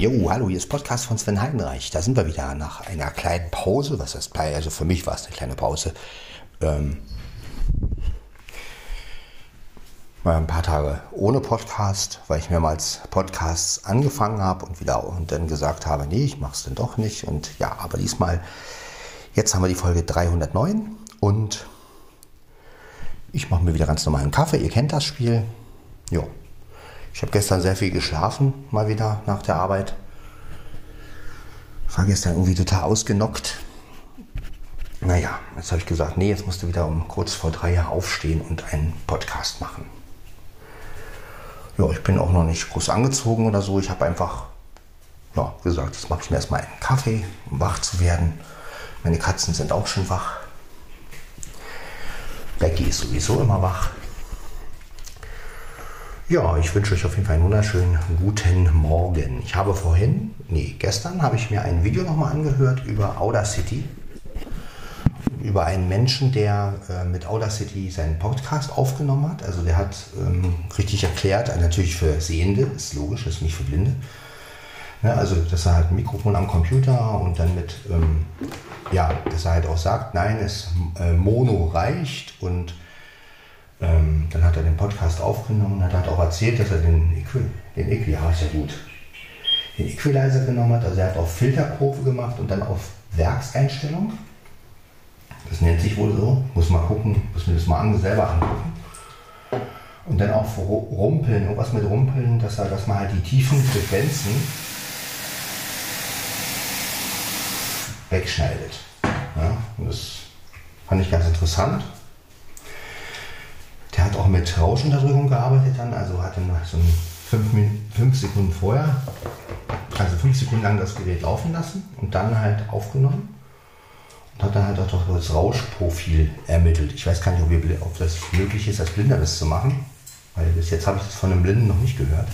Jo, hallo, hier ist Podcast von Sven Heidenreich. Da sind wir wieder nach einer kleinen Pause. Was heißt bei? Also für mich war es eine kleine Pause. Ähm, mal ein paar Tage ohne Podcast, weil ich mehrmals Podcasts angefangen habe und wieder und dann gesagt habe, nee, ich mache es dann doch nicht. Und ja, aber diesmal, jetzt haben wir die Folge 309 und ich mache mir wieder ganz normalen Kaffee. Ihr kennt das Spiel. Jo. Ich habe gestern sehr viel geschlafen, mal wieder nach der Arbeit. War gestern irgendwie total ausgenockt. Naja, jetzt habe ich gesagt, nee, jetzt musst du wieder um kurz vor drei Jahren aufstehen und einen Podcast machen. Ja, ich bin auch noch nicht groß angezogen oder so. Ich habe einfach ja, gesagt, jetzt mache ich mir erstmal einen Kaffee, um wach zu werden. Meine Katzen sind auch schon wach. Becky ist sowieso immer wach. Ja, ich wünsche euch auf jeden Fall einen wunderschönen guten Morgen. Ich habe vorhin, nee, gestern habe ich mir ein Video nochmal angehört über Audacity. Über einen Menschen, der äh, mit Audacity seinen Podcast aufgenommen hat. Also der hat ähm, richtig erklärt, äh, natürlich für Sehende, ist logisch, ist nicht für Blinde. Ja, also, dass er halt ein Mikrofon am Computer und dann mit, ähm, ja, dass er halt auch sagt, nein, es äh, Mono reicht und ähm, dann hat er den Podcast aufgenommen und hat auch erzählt, dass er den, Equi, den Equi, ja, gut, den Equalizer genommen hat. Also er hat auf Filterkurve gemacht und dann auf Werkseinstellung. Das nennt sich wohl so. Muss mal gucken, muss mir das mal an, selber angucken. Und dann auch Rumpeln, irgendwas mit Rumpeln, dass, er, dass man halt die tiefen Frequenzen wegschneidet. Ja, und das fand ich ganz interessant. Der hat auch mit Rauschunterdrückung gearbeitet dann, also hat dann so fünf, fünf Sekunden vorher, also fünf Sekunden lang das Gerät laufen lassen und dann halt aufgenommen und hat dann halt auch das Rauschprofil ermittelt. Ich weiß gar nicht, ob, wir, ob das möglich ist, als Blinder das zu machen, weil bis jetzt habe ich das von einem Blinden noch nicht gehört.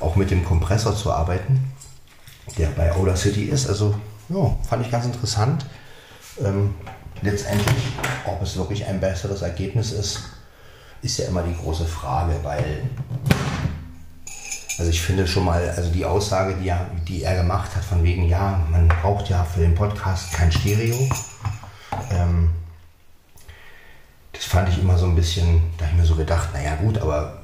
Auch mit dem Kompressor zu arbeiten, der bei Audacity ist. Also, ja, fand ich ganz interessant. Ähm, letztendlich, ob es wirklich ein besseres Ergebnis ist, ist ja immer die große Frage, weil, also ich finde schon mal, also die Aussage, die er, die er gemacht hat, von wegen, ja, man braucht ja für den Podcast kein Stereo. Ähm, das fand ich immer so ein bisschen, da habe ich mir so gedacht, naja gut, aber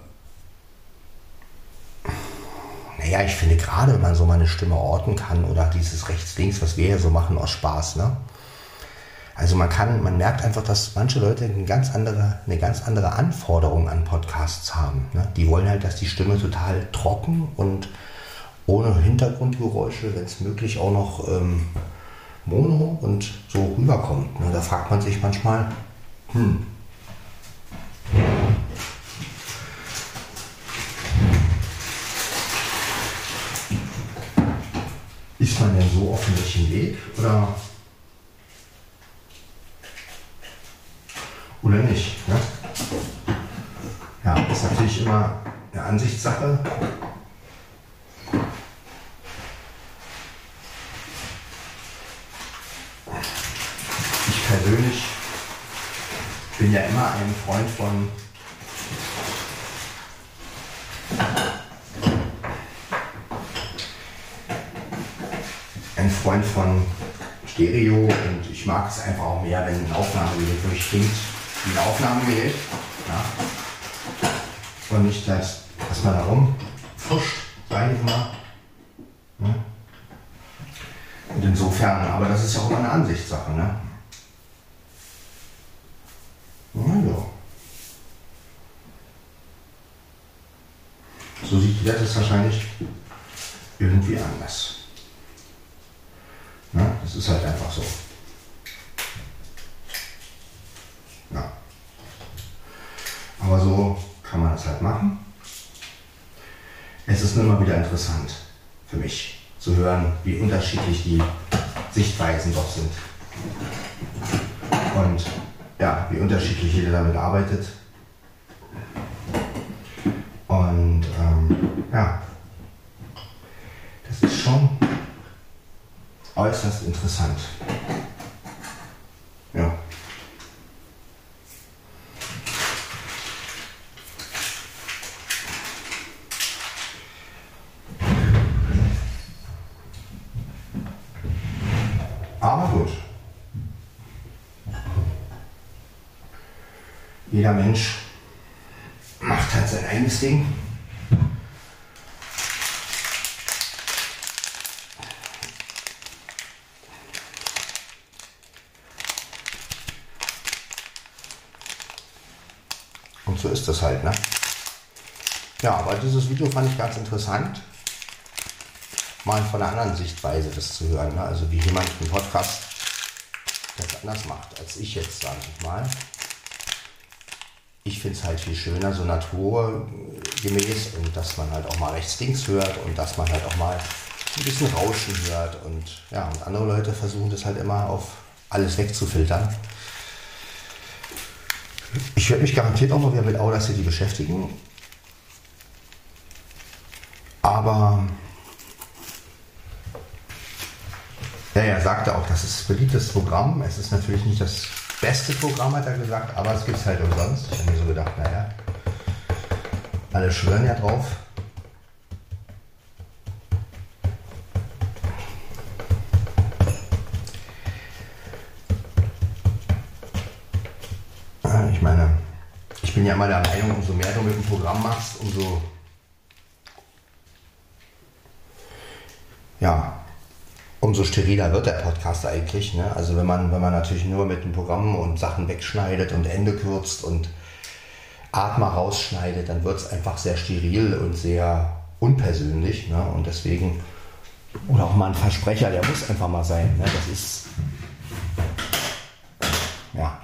naja, ich finde gerade, wenn man so mal eine Stimme orten kann oder dieses rechts-links, was wir ja so machen, aus Spaß, ne? Also man kann, man merkt einfach, dass manche Leute eine ganz andere, eine ganz andere Anforderung an Podcasts haben. Ne? Die wollen halt, dass die Stimme total trocken und ohne Hintergrundgeräusche, wenn es möglich auch noch ähm, Mono und so rüberkommt. Ne? Da fragt man sich manchmal, hm. Ist man denn so auf dem richtigen Weg? Oder oder nicht. Ne? Ja, ist natürlich immer eine Ansichtssache. Ich persönlich bin ja immer ein Freund von ein Freund von Stereo und ich mag es einfach auch mehr, wenn ein Aufnahmegerät wirklich klingt ein Aufnahmegerät. Ja. Und nicht, dass, dass man da rumfuscht, sage ich mal. Ja. Und insofern, aber das ist ja auch immer eine Ansichtssache. Ne? Ja. So sieht die das wahrscheinlich irgendwie anders. Ja, das ist halt einfach so. Aber so kann man es halt machen. Es ist nur immer wieder interessant für mich zu hören, wie unterschiedlich die Sichtweisen doch sind. Und ja, wie unterschiedlich jeder damit arbeitet. Und ähm, ja, das ist schon äußerst interessant. Ja. Jeder Mensch macht halt sein eigenes Ding. Und so ist das halt, ne? Ja, aber dieses Video fand ich ganz interessant, mal von einer anderen Sichtweise das zu hören. Ne? Also wie jemand einen Podcast das anders macht, als ich jetzt, sage ich mal. Finde es halt viel schöner, so naturgemäß und dass man halt auch mal rechts links hört und dass man halt auch mal ein bisschen Rauschen hört und ja, und andere Leute versuchen das halt immer auf alles wegzufiltern. Ich werde mich garantiert auch mal wieder mit Audacity beschäftigen. Aber ja, er sagte auch, das ist beliebtes Programm. Es ist natürlich nicht das beste Programm, hat er gesagt, aber es gibt es halt umsonst. Ich habe mir so gedacht, naja, alle schwören ja drauf. Ich meine, ich bin ja immer der Meinung, umso mehr du mit dem Programm machst, umso ja, umso steriler wird der Podcast eigentlich. Ne? Also wenn man, wenn man natürlich nur mit dem Programm und Sachen wegschneidet und Ende kürzt und Atmer rausschneidet, dann wird es einfach sehr steril und sehr unpersönlich. Ne? Und deswegen, oder auch mal ein Versprecher, der muss einfach mal sein. Ne? Das ist, ja.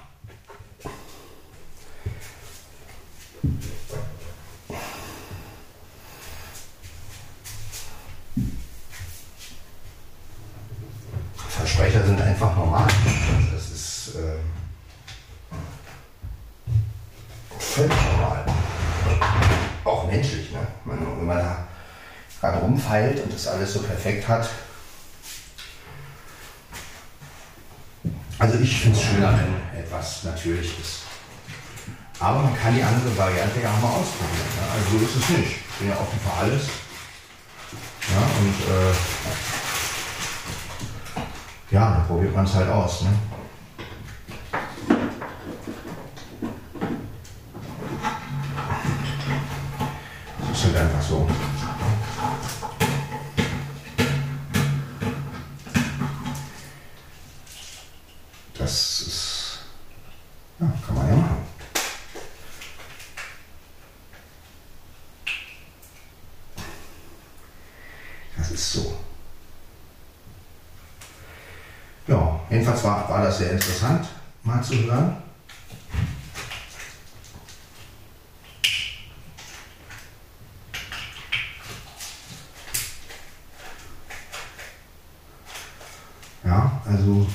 Versprecher sind einfach normal. Das ist äh, völlig normal. Auch menschlich, ne? Man, wenn man da gerade rumfeilt und das perfekt hat. Also ich finde es schöner, wenn etwas natürlich ist. Aber man kann die andere Variante ja auch mal ausprobieren. Ne? Also so ist es nicht. Ich bin ja offen für alles. Ja, und äh, ja, dann probiert man es halt aus. Ne? Das ist halt einfach so. Das ist, ja, kann man ja machen. Das ist so. Ja, jedenfalls war, war das sehr interessant, mal zu hören. Ja, also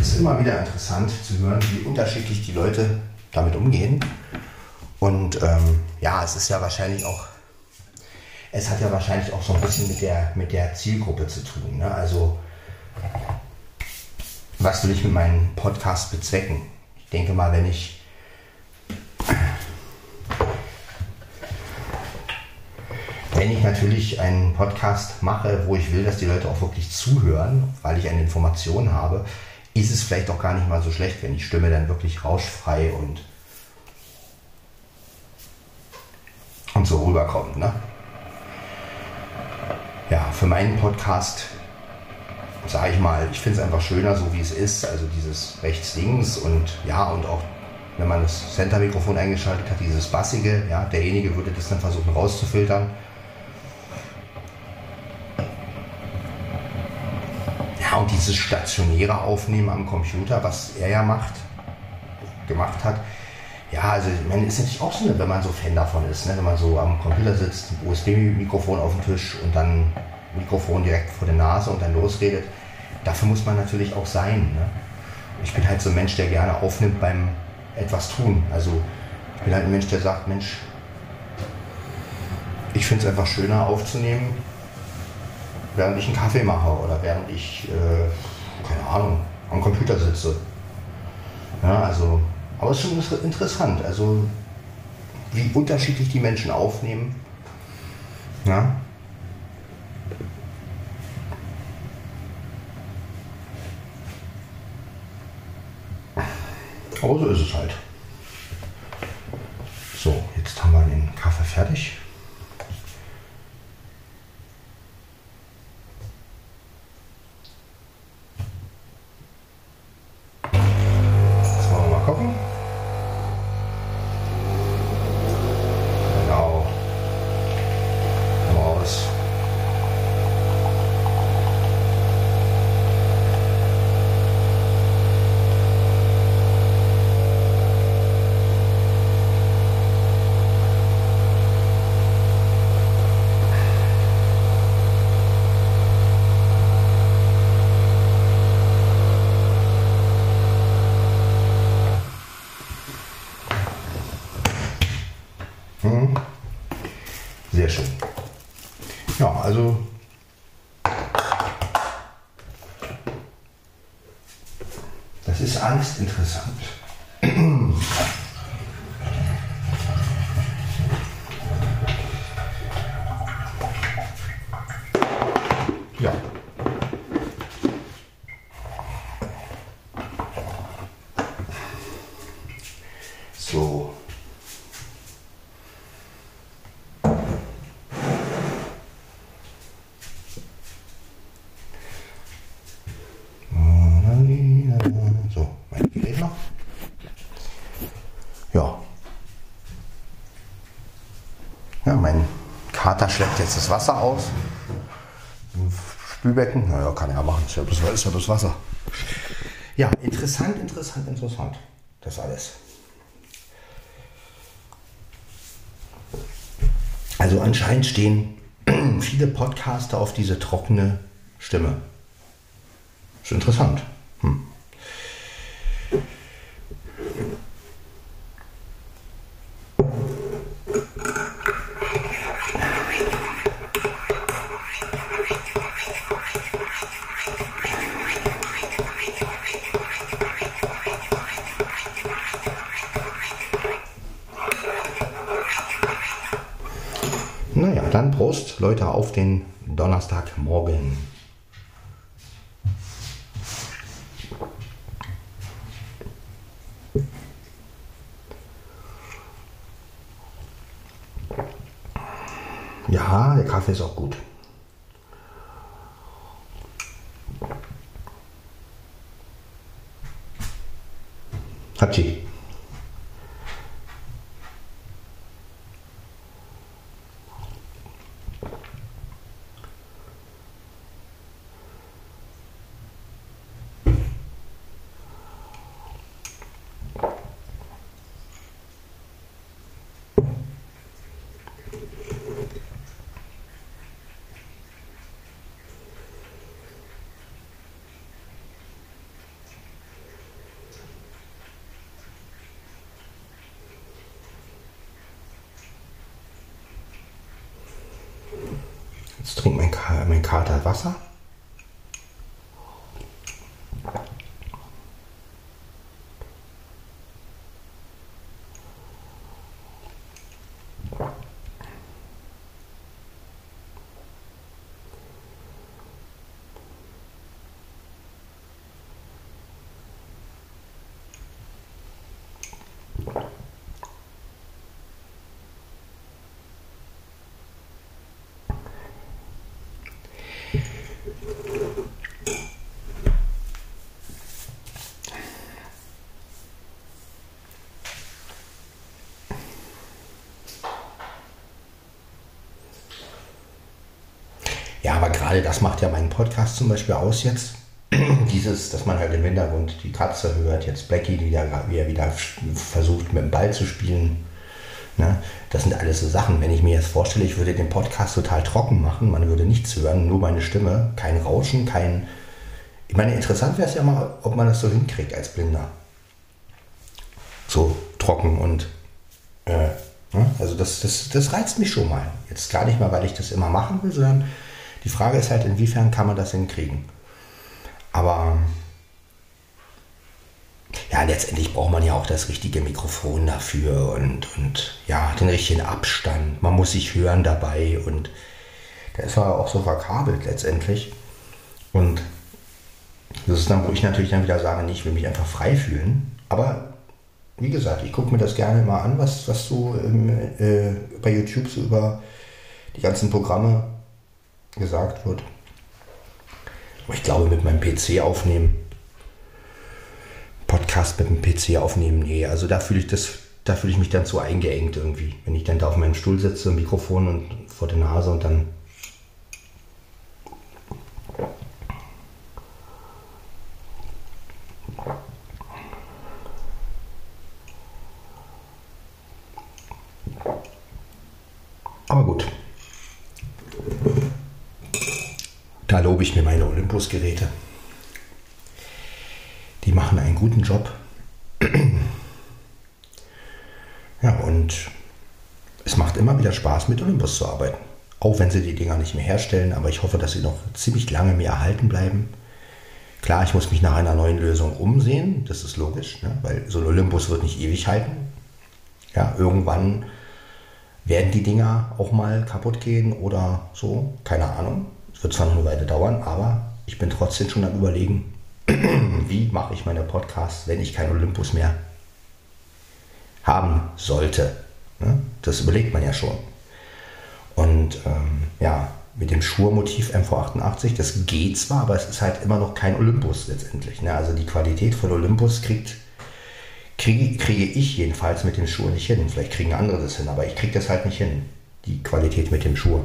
es ist immer wieder interessant zu hören, wie unterschiedlich die Leute damit umgehen. Und ähm, ja, es ist ja wahrscheinlich auch es hat ja wahrscheinlich auch so ein bisschen mit der, mit der Zielgruppe zu tun. Ne? Also, was will ich mit meinem Podcast bezwecken? Ich denke mal, wenn ich wenn ich natürlich einen Podcast mache, wo ich will, dass die Leute auch wirklich zuhören, weil ich eine Information habe, ist es vielleicht auch gar nicht mal so schlecht, wenn die Stimme dann wirklich rauschfrei und, und so rüberkommt. Ne? ja, für meinen Podcast sage ich mal, ich finde es einfach schöner, so wie es ist. Also dieses rechts-links und ja, und auch wenn man das Center-Mikrofon eingeschaltet hat, dieses bassige, ja, derjenige würde das dann versuchen rauszufiltern. Ja, und dieses stationäre Aufnehmen am Computer, was er ja macht, gemacht hat, ja, also man ist natürlich auch so, wenn man so Fan davon ist, ne? wenn man so am Computer sitzt, USB-Mikrofon auf dem Tisch und dann Mikrofon direkt vor der Nase und dann losredet. Dafür muss man natürlich auch sein. Ne? Ich bin halt so ein Mensch, der gerne aufnimmt beim etwas tun. Also ich bin halt ein Mensch, der sagt, Mensch, ich finde es einfach schöner aufzunehmen, während ich einen Kaffee mache oder während ich, äh, keine Ahnung, am Computer sitze. Ja, also aber es ist schon interessant, also wie unterschiedlich die Menschen aufnehmen. Ja. so ist es halt. So, jetzt haben wir den Kaffee fertig. Coco? Also das ist alles interessant. ja. So. Schleppt jetzt das Wasser aus. Spülbecken. Naja, kann er machen. Ist ja bloß, ja bloß Wasser. Ja, interessant, interessant, interessant. Das alles. Also anscheinend stehen viele Podcaster auf diese trockene Stimme. Ist interessant. Hm. Dann Prost, Leute, auf den Donnerstagmorgen. Ja, der Kaffee ist auch gut. Hatschi. Jetzt trinkt mein, mein Kater Wasser. Ja, aber gerade das macht ja meinen Podcast zum Beispiel aus jetzt. Dieses, dass man halt im Hintergrund die Katze hört, jetzt Blackie, die da, wie er wieder versucht mit dem Ball zu spielen. Ne? Das sind alles so Sachen. Wenn ich mir jetzt vorstelle, ich würde den Podcast total trocken machen, man würde nichts hören, nur meine Stimme, kein Rauschen, kein. Ich meine, interessant wäre es ja mal, ob man das so hinkriegt als Blinder. So trocken und. Äh, ne? Also, das, das, das reizt mich schon mal. Jetzt gar nicht mal, weil ich das immer machen will, sondern die Frage ist halt, inwiefern kann man das hinkriegen. Aber ja, letztendlich braucht man ja auch das richtige Mikrofon dafür und, und ja, den richtigen Abstand. Man muss sich hören dabei und da ist man auch so verkabelt letztendlich. Und das ist dann, wo ich natürlich dann wieder sage, ich will mich einfach frei fühlen. Aber wie gesagt, ich gucke mir das gerne mal an, was, was so ähm, äh, bei YouTube so über die ganzen Programme gesagt wird. Aber ich glaube, mit meinem PC aufnehmen, Podcast mit dem PC aufnehmen, nee, also da fühle ich das, da fühle ich mich dann zu eingeengt irgendwie. Wenn ich dann da auf meinem Stuhl sitze, Mikrofon und vor der Nase und dann Aber gut. Da lobe ich mir meine Olympus-Geräte. Die machen einen guten Job. Ja, und es macht immer wieder Spaß, mit Olympus zu arbeiten. Auch wenn sie die Dinger nicht mehr herstellen, aber ich hoffe, dass sie noch ziemlich lange mir erhalten bleiben. Klar, ich muss mich nach einer neuen Lösung umsehen, das ist logisch, ne? weil so ein Olympus wird nicht ewig halten. Ja, irgendwann werden die Dinger auch mal kaputt gehen oder so, keine Ahnung. Wird zwar noch eine Weile dauern, aber ich bin trotzdem schon am Überlegen, wie mache ich meine Podcasts, wenn ich keinen Olympus mehr haben sollte. Ne? Das überlegt man ja schon. Und ähm, ja, mit dem Schur-Motiv MV88, das geht zwar, aber es ist halt immer noch kein Olympus letztendlich. Ne? Also die Qualität von Olympus kriegt kriege, kriege ich jedenfalls mit dem Schuh nicht hin. Vielleicht kriegen andere das hin, aber ich kriege das halt nicht hin, die Qualität mit dem Schuh.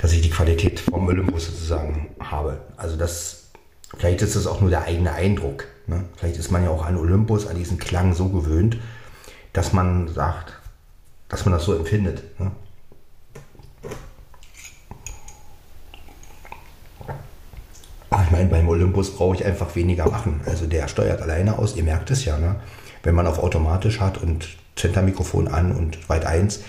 Dass ich die Qualität vom Olympus sozusagen habe. Also das, vielleicht ist das auch nur der eigene Eindruck. Ne? Vielleicht ist man ja auch an Olympus, an diesen Klang so gewöhnt, dass man sagt, dass man das so empfindet. Ne? Ach, ich meine, beim Olympus brauche ich einfach weniger machen. Also der steuert alleine aus, ihr merkt es ja. Ne? Wenn man auf automatisch hat und Zentermikrofon an und weit 1,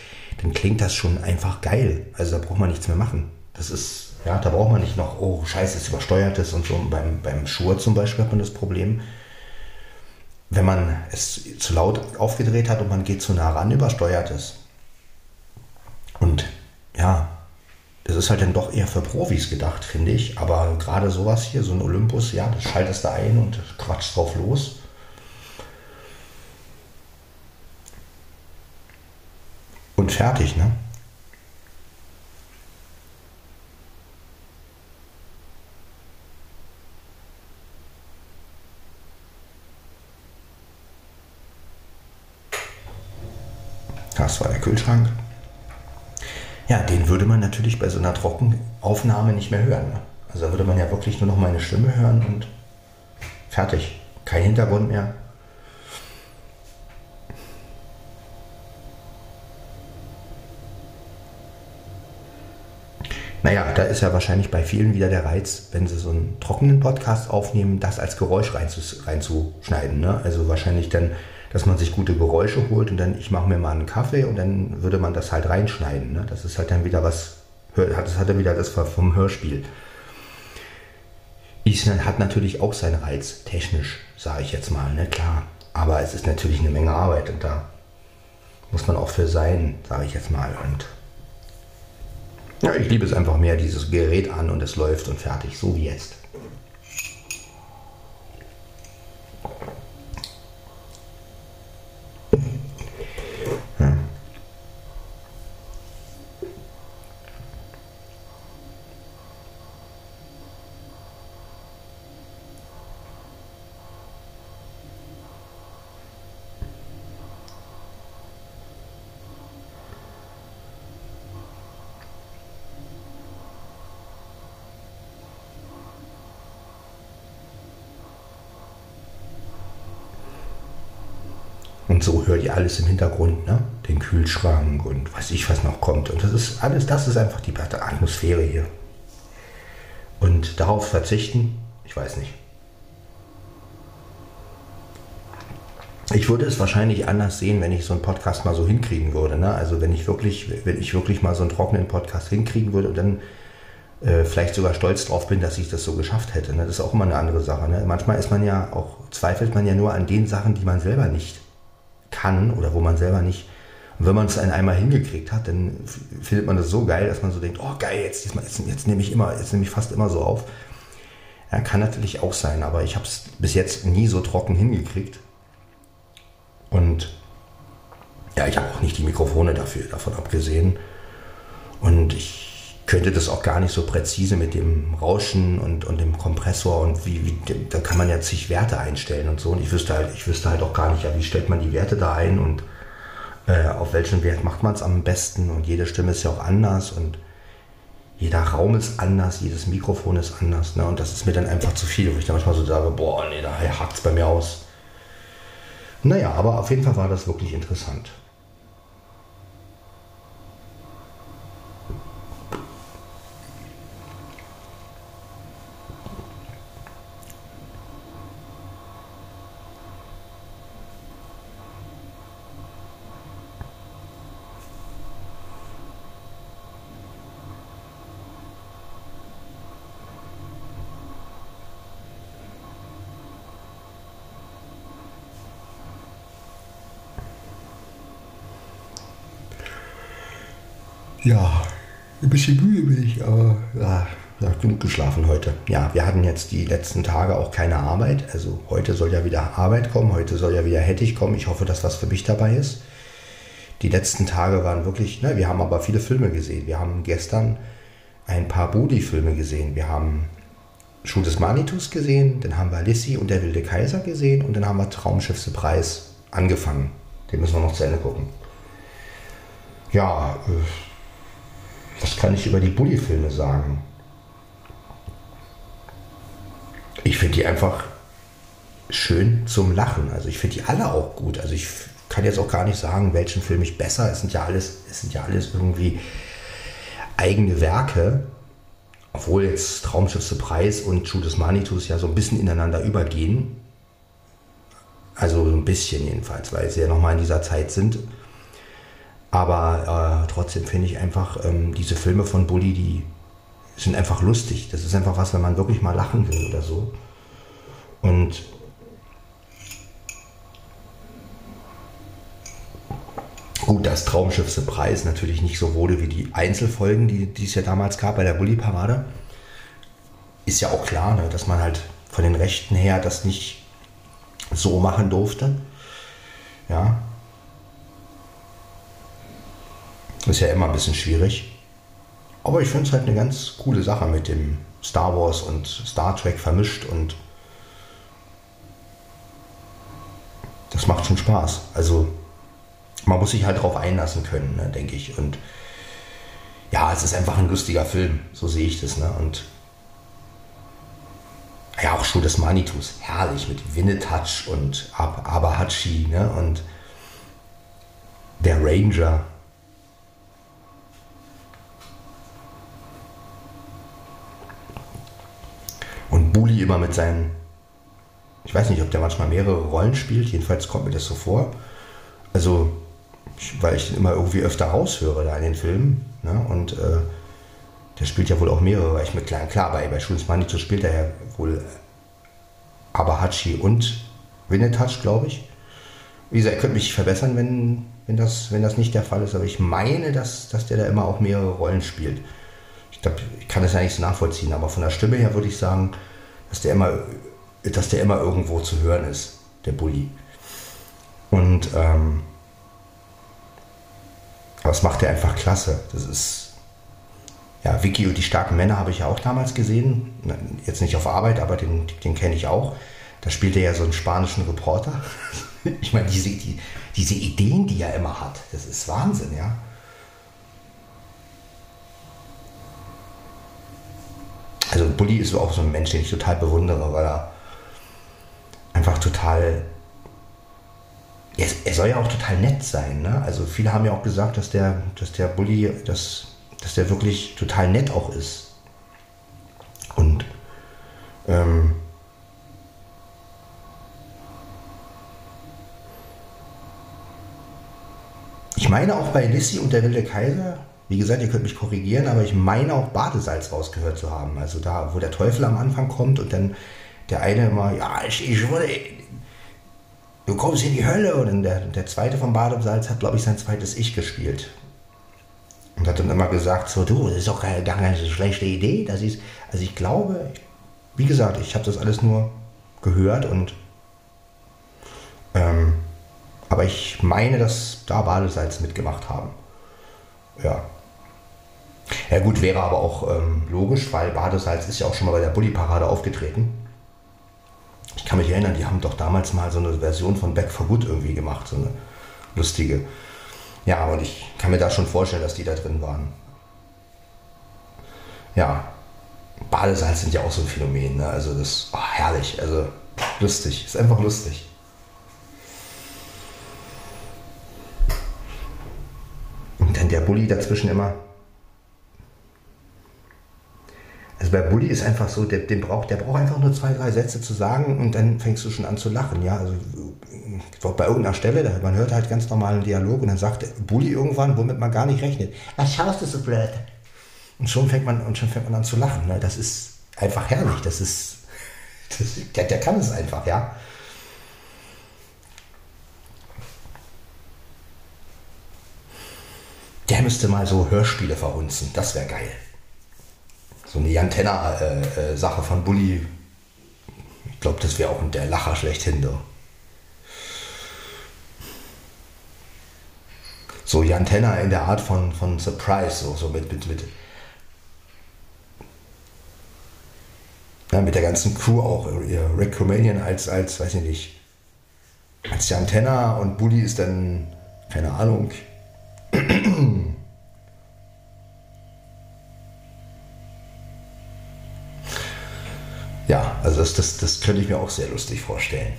dann klingt das schon einfach geil. Also da braucht man nichts mehr machen. Das ist, ja, da braucht man nicht noch, oh scheiße, es übersteuert ist und so. Beim, beim Schur zum Beispiel hat man das Problem, wenn man es zu laut aufgedreht hat und man geht zu nah ran, übersteuert es. Und ja, das ist halt dann doch eher für Profis gedacht, finde ich. Aber gerade sowas hier, so ein Olympus, ja, das schaltest du ein und quatschst drauf los. Und fertig, ne? Das war der Kühlschrank. Ja, den würde man natürlich bei so einer Trockenaufnahme nicht mehr hören. Ne? Also da würde man ja wirklich nur noch meine Stimme hören und fertig. Kein Hintergrund mehr. Naja, da ist ja wahrscheinlich bei vielen wieder der Reiz, wenn sie so einen trockenen Podcast aufnehmen, das als Geräusch reinzuschneiden. Ne? Also wahrscheinlich dann dass man sich gute Geräusche holt und dann, ich mache mir mal einen Kaffee und dann würde man das halt reinschneiden. Ne? Das ist halt dann wieder was, das hat dann wieder das vom Hörspiel. Island hat natürlich auch seinen Reiz, technisch, sage ich jetzt mal, ne? klar. Aber es ist natürlich eine Menge Arbeit und da muss man auch für sein, sage ich jetzt mal. Und ja, ich liebe es einfach mehr, dieses Gerät an und es läuft und fertig, so wie jetzt. Und so hört ihr alles im Hintergrund, ne? den Kühlschrank und was ich was noch kommt. Und das ist alles, das ist einfach die Atmosphäre hier. Und darauf verzichten, ich weiß nicht. Ich würde es wahrscheinlich anders sehen, wenn ich so einen Podcast mal so hinkriegen würde. Ne? Also wenn ich wirklich, wenn ich wirklich mal so einen trockenen Podcast hinkriegen würde und dann äh, vielleicht sogar stolz drauf bin, dass ich das so geschafft hätte. Ne? Das ist auch immer eine andere Sache. Ne? Manchmal ist man ja auch, zweifelt man ja nur an den Sachen, die man selber nicht kann oder wo man selber nicht. Und wenn man es einmal hingekriegt hat, dann findet man das so geil, dass man so denkt, oh geil, jetzt, jetzt, jetzt nehme ich immer, jetzt nehme ich fast immer so auf. Ja, kann natürlich auch sein, aber ich habe es bis jetzt nie so trocken hingekriegt. Und ja, ich habe auch nicht die Mikrofone dafür, davon abgesehen. Und ich könnte das auch gar nicht so präzise mit dem Rauschen und, und dem Kompressor und wie, wie, da kann man ja zig Werte einstellen und so. Und ich wüsste halt, ich wüsste halt auch gar nicht, ja, wie stellt man die Werte da ein und äh, auf welchen Wert macht man es am besten und jede Stimme ist ja auch anders und jeder Raum ist anders, jedes Mikrofon ist anders. Ne? Und das ist mir dann einfach zu viel, wo ich dann manchmal so sage, boah, nee, da hakt es bei mir aus. Naja, aber auf jeden Fall war das wirklich interessant. Ja, ein bisschen müde bin ich, aber ja, genug geschlafen heute. Ja, wir hatten jetzt die letzten Tage auch keine Arbeit. Also heute soll ja wieder Arbeit kommen, heute soll ja wieder Hettich kommen. Ich hoffe, dass was für mich dabei ist. Die letzten Tage waren wirklich, ne, wir haben aber viele Filme gesehen. Wir haben gestern ein paar Budi-Filme gesehen. Wir haben Schuh des Manitus gesehen, dann haben wir Lissy und der wilde Kaiser gesehen und dann haben wir Traumschiff The Preis angefangen. Den müssen wir noch zu Ende gucken. Ja, äh, kann ich über die Bully-Filme sagen? Ich finde die einfach schön zum Lachen. Also ich finde die alle auch gut. Also ich kann jetzt auch gar nicht sagen, welchen Film ich besser. Es sind ja alles, es sind ja alles irgendwie eigene Werke. Obwohl jetzt Traumschiff Preis und Judas Manitus ja so ein bisschen ineinander übergehen. Also ein bisschen jedenfalls, weil sie ja nochmal in dieser Zeit sind. Aber äh, trotzdem finde ich einfach, ähm, diese Filme von Bully, die sind einfach lustig. Das ist einfach was, wenn man wirklich mal lachen will oder so. Und gut, das Traumschiff The Preis natürlich nicht so wurde wie die Einzelfolgen, die, die es ja damals gab bei der Bully-Parade. Ist ja auch klar, ne, dass man halt von den Rechten her das nicht so machen durfte. Ja, ist ja immer ein bisschen schwierig. Aber ich finde es halt eine ganz coole Sache mit dem Star Wars und Star Trek vermischt und das macht schon Spaß. Also man muss sich halt darauf einlassen können, ne, denke ich. Und ja, es ist einfach ein lustiger Film, so sehe ich das. Ne? Und ja, auch schon das Manitus, herrlich mit Winnetouch und Ab Abahachi ne? und der Ranger, Immer mit seinen, ich weiß nicht, ob der manchmal mehrere Rollen spielt, jedenfalls kommt mir das so vor. Also, weil ich immer irgendwie öfter raushöre da in den Filmen. Ne? Und äh, der spielt ja wohl auch mehrere, weil ich mit klein, klar, bei, bei Schulz Manito spielt er ja wohl Abahachi und Winnetouch, glaube ich. Wie gesagt, ihr könnt mich verbessern, wenn, wenn, das, wenn das nicht der Fall ist, aber ich meine, dass, dass der da immer auch mehrere Rollen spielt ich glaube, ich kann das ja nicht so nachvollziehen, aber von der Stimme her würde ich sagen, dass der immer, dass der immer irgendwo zu hören ist, der Bulli. Und ähm, das macht er einfach klasse. Das ist ja Vicky und die starken Männer habe ich ja auch damals gesehen. Jetzt nicht auf Arbeit, aber den, den kenne ich auch. Da spielt er ja so einen spanischen Reporter. ich meine, diese, die, diese Ideen, die er immer hat, das ist Wahnsinn, ja. Also Bully ist auch so ein Mensch, den ich total bewundere, weil er einfach total. Er, soll ja auch total nett sein. Ne? Also viele haben ja auch gesagt, dass der, dass der Bully, dass, dass der wirklich total nett auch ist. Und ähm, ich meine auch bei Lissy und der wilde Kaiser wie gesagt, ihr könnt mich korrigieren, aber ich meine auch Badesalz rausgehört zu haben. Also da, wo der Teufel am Anfang kommt und dann der eine immer, ja, ich, ich wurde, du kommst in die Hölle. Und dann der, der zweite vom Badesalz hat, glaube ich, sein zweites Ich gespielt. Und hat dann immer gesagt, so, du, das ist doch gar keine schlechte Idee. Das ist, also ich glaube, wie gesagt, ich habe das alles nur gehört und ähm, Aber ich meine, dass da Badesalz mitgemacht haben. Ja. Ja gut, wäre aber auch ähm, logisch, weil Badesalz ist ja auch schon mal bei der Bully-Parade aufgetreten. Ich kann mich erinnern, die haben doch damals mal so eine Version von Back for Good irgendwie gemacht, so eine lustige. Ja, und ich kann mir da schon vorstellen, dass die da drin waren. Ja, Badesalz sind ja auch so ein Phänomen, ne? also das, oh, herrlich, also lustig, ist einfach lustig. Und dann der Bulli dazwischen immer. Also bei Bulli ist einfach so, der, den braucht, der braucht einfach nur zwei, drei Sätze zu sagen und dann fängst du schon an zu lachen. Ja, also bei irgendeiner Stelle, man hört halt ganz normalen Dialog und dann sagt Bulli irgendwann, womit man gar nicht rechnet. Was schaust du so blöd? Und schon fängt man, und schon fängt man an zu lachen. Ne? Das ist einfach herrlich. Das ist, das, der, der kann es einfach, ja. Der müsste mal so Hörspiele verhunzen. Das wäre geil. So eine Jantenna-Sache äh, äh, von Bully. Ich glaube, das wäre auch der Lacher schlechthin. So. so Jantenna in der Art von, von Surprise, so, so mit, mit, mit ja, mit der ganzen Crew auch, Rick Romanian als, als, weiß ich nicht, als Antenna und Bully ist dann, keine Ahnung. ja, also das, das, das könnte ich mir auch sehr lustig vorstellen.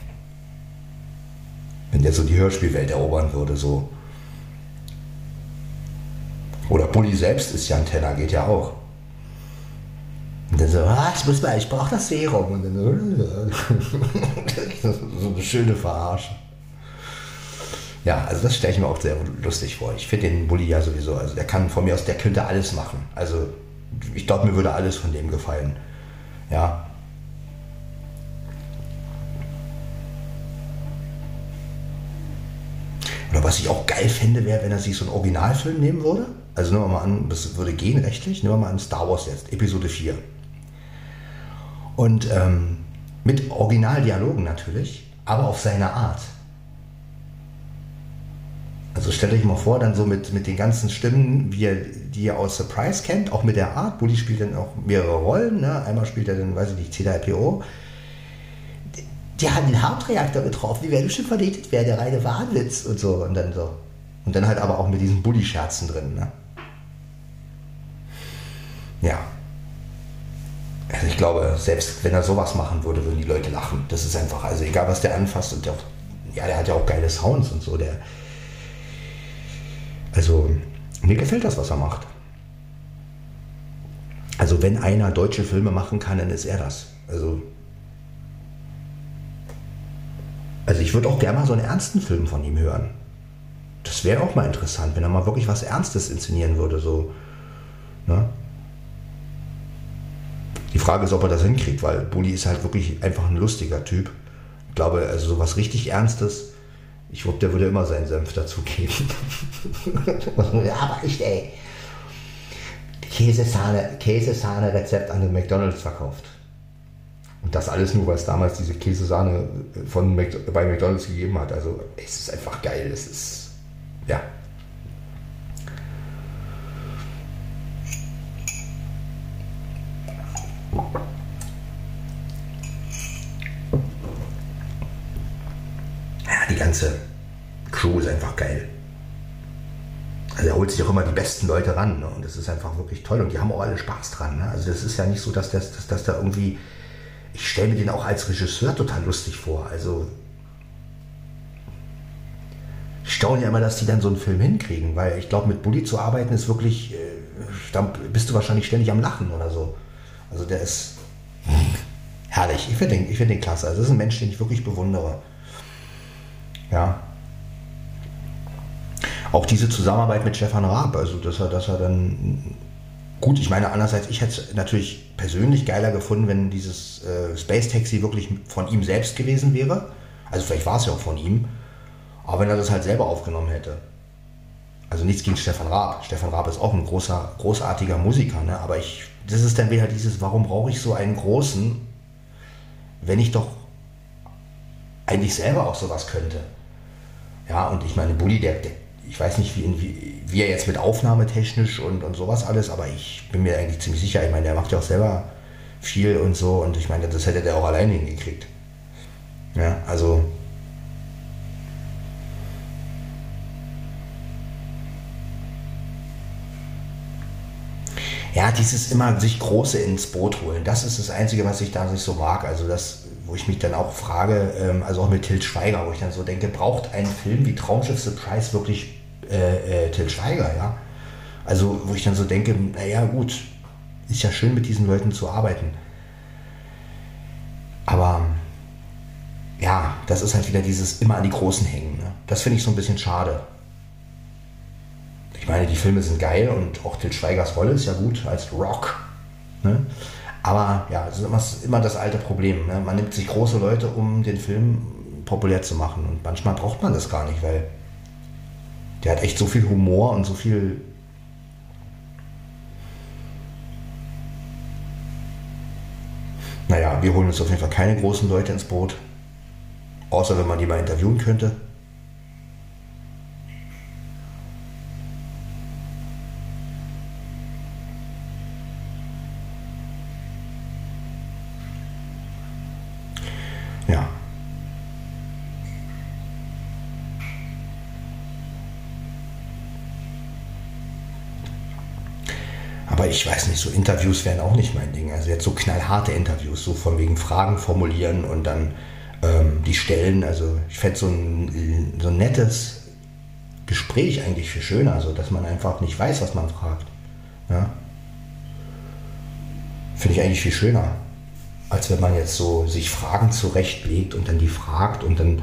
Wenn der so die Hörspielwelt erobern würde, so. Oder Bully selbst ist ja Antenna, geht ja auch. Und dann so, ah, ich muss mal, ich brauche das Serum. Und dann so eine schöne Verarsche. Ja, also das stelle ich mir auch sehr lustig vor. Ich finde den Bulli ja sowieso, also der kann von mir aus, der könnte alles machen. Also ich glaube, mir würde alles von dem gefallen. Ja. Was ich auch geil fände, wäre, wenn er sich so einen Originalfilm nehmen würde. Also nehmen wir mal an, das würde gehen rechtlich, nehmen wir mal an Star Wars jetzt, Episode 4. Und ähm, mit Originaldialogen natürlich, aber auf seine Art. Also stellt euch mal vor, dann so mit, mit den ganzen Stimmen, wie ihr, die ihr aus Surprise kennt, auch mit der Art. Bully spielt dann auch mehrere Rollen. Ne? Einmal spielt er dann, weiß ich nicht, C3PO. Die, haben den Hauptreaktor getroffen, die werden bestimmt vernichtet werden, der reine Wahnwitz und so. Und dann so. Und dann halt aber auch mit diesen Bully-Scherzen drin. Ne? Ja, also ich glaube, selbst wenn er sowas machen würde, würden die Leute lachen. Das ist einfach, also egal was der anfasst und der, ja, der hat ja auch geile Sounds und so. Der, also mir gefällt das, was er macht. Also wenn einer deutsche Filme machen kann, dann ist er das. Also, also ich würde auch gerne mal so einen ernsten Film von ihm hören. Das wäre auch mal interessant, wenn er mal wirklich was Ernstes inszenieren würde. So, ne? Die Frage ist, ob er das hinkriegt, weil Bully ist halt wirklich einfach ein lustiger Typ. Ich glaube, also so was richtig Ernstes, ich glaube, der würde immer seinen Senf dazugeben. aber echt, ey. Käsesahne, Käsesahne-Rezept an den McDonalds verkauft. Und das alles nur, weil es damals diese Käsesahne von bei McDonalds gegeben hat. Also es ist einfach geil. Es ist, ja, Ja, die ganze Crew ist einfach geil. Also er holt sich auch immer die besten Leute ran ne? und das ist einfach wirklich toll und die haben auch alle Spaß dran. Ne? Also das ist ja nicht so, dass das, dass, dass da irgendwie, ich stelle mir den auch als Regisseur total lustig vor. Also ich staune ja immer, dass die dann so einen Film hinkriegen, weil ich glaube, mit Bully zu arbeiten ist wirklich, äh, da bist du wahrscheinlich ständig am Lachen oder so. Also der ist herrlich. Ich finde den, find den klasse. Also das ist ein Mensch, den ich wirklich bewundere. Ja. Auch diese Zusammenarbeit mit Stefan Raab, also dass er, dass er dann gut, ich meine, andererseits, ich hätte es natürlich persönlich geiler gefunden, wenn dieses äh, Space Taxi wirklich von ihm selbst gewesen wäre. Also vielleicht war es ja auch von ihm, aber wenn er das halt selber aufgenommen hätte. Also nichts gegen Stefan Raab. Stefan Raab ist auch ein großer, großartiger Musiker, ne? aber ich das ist dann wieder dieses, warum brauche ich so einen großen, wenn ich doch eigentlich selber auch sowas könnte. Ja, und ich meine, Bulli, der, der ich weiß nicht, wie, wie, er jetzt mit Aufnahmetechnisch und, und sowas alles, aber ich bin mir eigentlich ziemlich sicher. Ich meine, der macht ja auch selber viel und so und ich meine, das hätte der auch alleine hingekriegt. Ja, also. Ja, dieses immer sich Große ins Boot holen, das ist das Einzige, was ich da nicht so mag. Also das, wo ich mich dann auch frage, ähm, also auch mit Til Schweiger, wo ich dann so denke, braucht ein Film wie Traumschiff Surprise wirklich äh, äh, Til Schweiger, ja? Also wo ich dann so denke, naja gut, ist ja schön mit diesen Leuten zu arbeiten. Aber ja, das ist halt wieder dieses immer an die Großen hängen. Ne? Das finde ich so ein bisschen schade. Ich meine, die Filme sind geil und auch Til Schweigers Rolle ist ja gut als Rock. Ne? Aber ja, es ist immer, immer das alte Problem. Ne? Man nimmt sich große Leute, um den Film populär zu machen. Und manchmal braucht man das gar nicht, weil der hat echt so viel Humor und so viel. Naja, wir holen uns auf jeden Fall keine großen Leute ins Boot. Außer wenn man die mal interviewen könnte. Ich weiß nicht, so Interviews wären auch nicht mein Ding. Also jetzt so knallharte Interviews, so von wegen Fragen formulieren und dann ähm, die stellen. Also ich fände so ein, so ein nettes Gespräch eigentlich viel schöner, also dass man einfach nicht weiß, was man fragt. Ja? Finde ich eigentlich viel schöner, als wenn man jetzt so sich Fragen zurechtlegt und dann die fragt und dann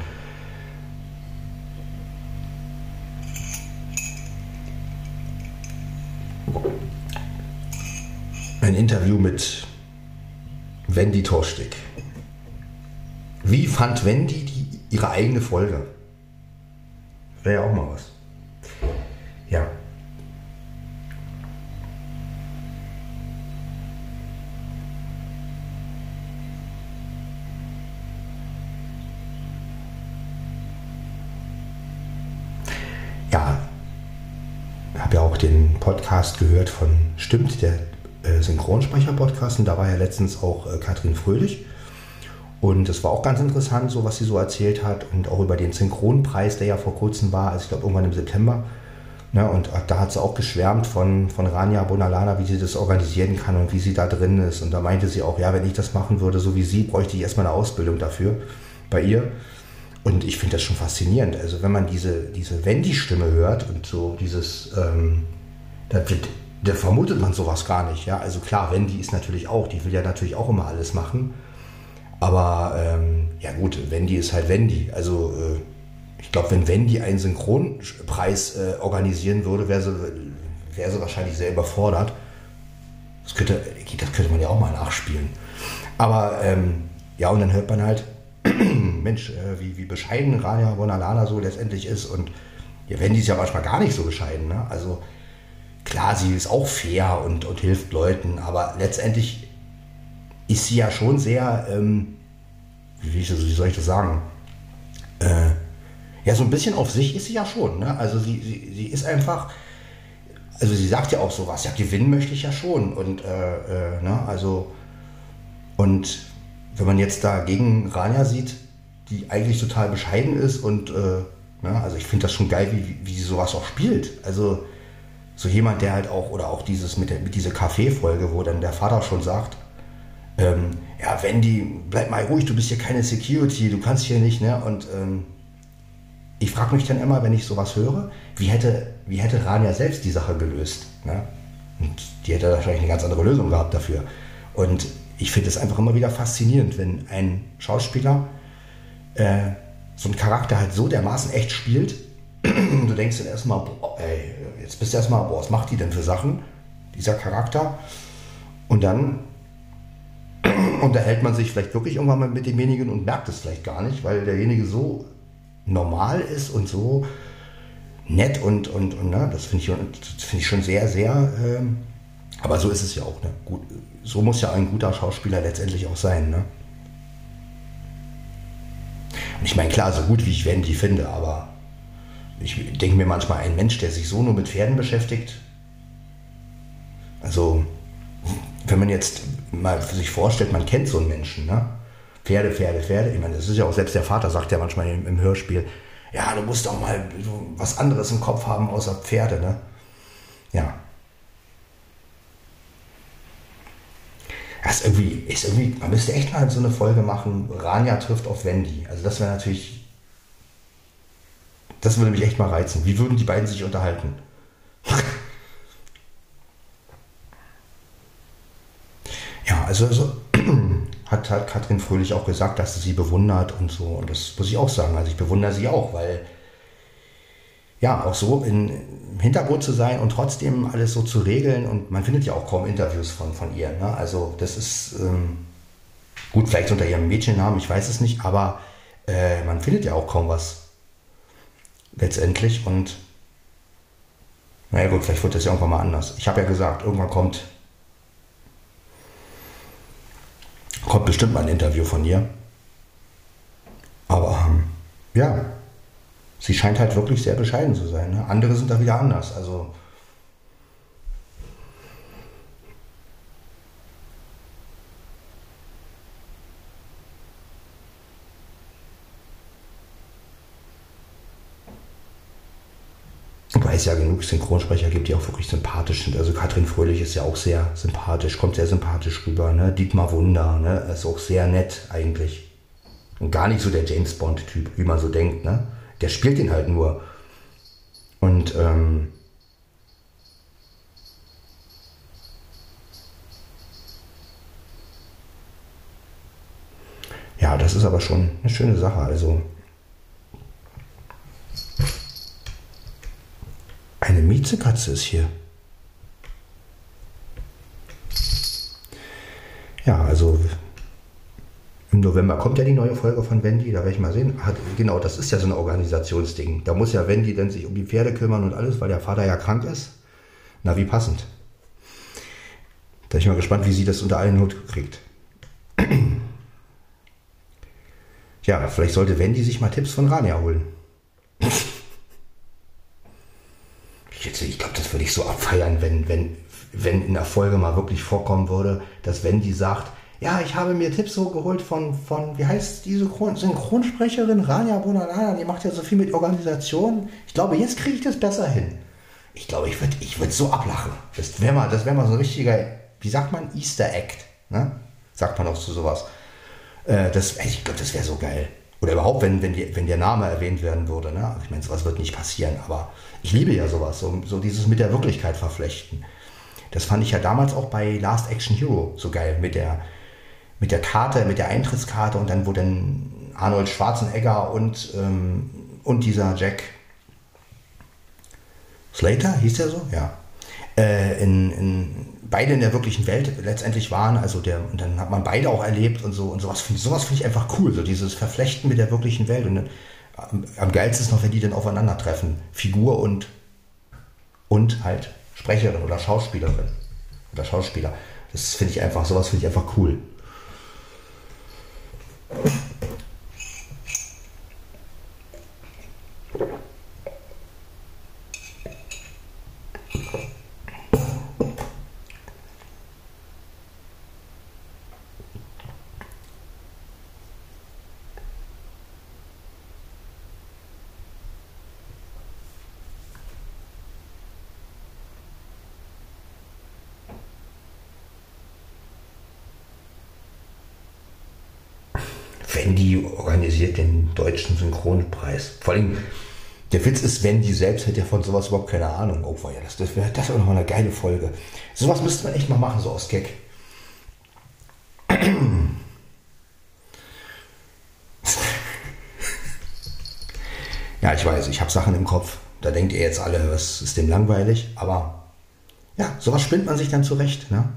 mit Wendy Torstick. Wie fand Wendy die, ihre eigene Folge? Wäre ja auch mal was. Ja. Ja, habe ja auch den Podcast gehört von Stimmt, der äh, Synchronsprecher-Podcast und da war ja letztens auch äh, Katrin Fröhlich. Und das war auch ganz interessant, so was sie so erzählt hat und auch über den Synchronpreis, der ja vor kurzem war, also ich glaube irgendwann im September. Ne, und da hat sie auch geschwärmt von, von Rania Bonalana, wie sie das organisieren kann und wie sie da drin ist. Und da meinte sie auch, ja, wenn ich das machen würde, so wie sie, bräuchte ich erstmal eine Ausbildung dafür bei ihr. Und ich finde das schon faszinierend. Also wenn man diese, diese Wendy-Stimme hört und so dieses, ähm, da wird da vermutet man sowas gar nicht. Ja? Also klar, Wendy ist natürlich auch, die will ja natürlich auch immer alles machen. Aber ähm, ja gut, Wendy ist halt Wendy. Also äh, ich glaube, wenn Wendy einen Synchronpreis äh, organisieren würde, wäre sie, wär sie wahrscheinlich sehr überfordert. Das könnte, das könnte man ja auch mal nachspielen. Aber ähm, ja, und dann hört man halt, Mensch, äh, wie, wie bescheiden Rania Bonalana so letztendlich ist. Und ja, Wendy ist ja manchmal gar nicht so bescheiden. Ne? Also klar, sie ist auch fair und, und hilft Leuten, aber letztendlich ist sie ja schon sehr, ähm, wie, wie, soll ich das sagen? Äh, ja, so ein bisschen auf sich ist sie ja schon. Ne? Also sie, sie, sie ist einfach, also sie sagt ja auch sowas, ja, gewinnen möchte ich ja schon. Und äh, äh, ne, also, und wenn man jetzt da gegen Rania sieht, die eigentlich total bescheiden ist und äh, ne, also ich finde das schon geil, wie, wie sie sowas auch spielt. Also so jemand, der halt auch, oder auch dieses mit, mit dieser Kaffee-Folge, wo dann der Vater schon sagt, ähm, ja, Wendy, bleib mal ruhig, du bist hier keine Security, du kannst hier nicht, ne? Und ähm, ich frage mich dann immer, wenn ich sowas höre, wie hätte, wie hätte Rania selbst die Sache gelöst? Ne? Und die hätte wahrscheinlich eine ganz andere Lösung gehabt dafür. Und ich finde es einfach immer wieder faszinierend, wenn ein Schauspieler äh, so einen Charakter halt so dermaßen echt spielt, du denkst dann erstmal, boah, ey, jetzt bist du erstmal, boah, was macht die denn für Sachen, dieser Charakter? Und dann unterhält man sich vielleicht wirklich irgendwann mal mit demjenigen und merkt es vielleicht gar nicht, weil derjenige so normal ist und so nett und, und, und ne, das finde ich, find ich schon sehr, sehr, ähm, aber so ist es ja auch. Ne? Gut, so muss ja ein guter Schauspieler letztendlich auch sein. Ne? Und ich meine, klar, so gut wie ich Wendy finde, aber ich denke mir manchmal, ein Mensch, der sich so nur mit Pferden beschäftigt, also wenn man jetzt mal sich vorstellt, man kennt so einen Menschen, ne? Pferde, Pferde, Pferde. Ich meine, das ist ja auch selbst der Vater sagt ja manchmal im, im Hörspiel, ja, du musst auch mal was anderes im Kopf haben außer Pferde, ne? Ja. Das ist irgendwie, ist irgendwie, man müsste echt mal so eine Folge machen, Rania trifft auf Wendy. Also das wäre natürlich, das würde mich echt mal reizen. Wie würden die beiden sich unterhalten? ja, also, also hat, hat Katrin Fröhlich auch gesagt, dass sie sie bewundert und so. Und das muss ich auch sagen. Also ich bewundere sie auch, weil ja, auch so in, im Hintergrund zu sein und trotzdem alles so zu regeln. Und man findet ja auch kaum Interviews von, von ihr. Ne? Also das ist ähm, gut, vielleicht unter ihrem Mädchennamen, ich weiß es nicht, aber äh, man findet ja auch kaum was letztendlich. Und naja gut, vielleicht wird das ja irgendwann mal anders. Ich habe ja gesagt, irgendwann kommt Kommt bestimmt mal ein Interview von ihr. Aber ähm, ja, sie scheint halt wirklich sehr bescheiden zu sein. Ne? Andere sind da wieder anders. Also es ja genug Synchronsprecher gibt, die auch wirklich sympathisch sind. Also Katrin Fröhlich ist ja auch sehr sympathisch, kommt sehr sympathisch rüber. Ne? Dietmar Wunder ne? ist auch sehr nett eigentlich. Und gar nicht so der James Bond-Typ, wie man so denkt. Ne? Der spielt ihn halt nur. Und ähm, ja, das ist aber schon eine schöne Sache. Also Eine Miezekatze ist hier. Ja, also im November kommt ja die neue Folge von Wendy, da werde ich mal sehen. Hat, genau, das ist ja so ein Organisationsding. Da muss ja Wendy dann sich um die Pferde kümmern und alles, weil der Vater ja krank ist. Na, wie passend. Da bin ich mal gespannt, wie sie das unter allen Hut kriegt. ja, vielleicht sollte Wendy sich mal Tipps von Rania holen. ich, ich so abfeiern, wenn, wenn, wenn in der Folge mal wirklich vorkommen würde, dass wenn die sagt, ja, ich habe mir Tipps so geholt von, von wie heißt diese Synchronsprecherin, Rania Bonalana, die macht ja so viel mit Organisation. Ich glaube, jetzt kriege ich das besser hin. Ich glaube, ich würde ich würd so ablachen. Das wäre mal, wär mal so ein richtiger, wie sagt man, Easter Act. Ne? Sagt man auch zu sowas. Äh, das, ich glaube, das wäre so geil. Oder überhaupt, wenn, wenn, die, wenn der Name erwähnt werden würde. Ne? Ich meine, sowas wird nicht passieren, aber ich liebe ja sowas, so, so dieses mit der Wirklichkeit verflechten. Das fand ich ja damals auch bei Last Action Hero so geil, mit der, mit der Karte, mit der Eintrittskarte und dann, wo dann Arnold Schwarzenegger und, ähm, und dieser Jack Slater, hieß der so? Ja. Äh, in, in, beide in der wirklichen Welt letztendlich waren. Also der, und dann hat man beide auch erlebt und so und sowas finde sowas find ich einfach cool, so dieses Verflechten mit der wirklichen Welt. Und dann, am, am geilsten ist noch, wenn die dann aufeinandertreffen. Figur und, und halt Sprecherin oder Schauspielerin oder Schauspieler. Das finde ich einfach, sowas finde ich einfach cool. Wendy organisiert den deutschen Synchronpreis. Vor allem, der Witz ist, Wendy selbst hätte ja von sowas überhaupt keine Ahnung. Oh, ja, das, das wäre das wär nochmal eine geile Folge. Sowas müsste man echt mal machen, so aus Gag. ja, ich weiß, ich habe Sachen im Kopf. Da denkt ihr jetzt alle, was ist dem langweilig? Aber ja, sowas spinnt man sich dann zurecht. Ne?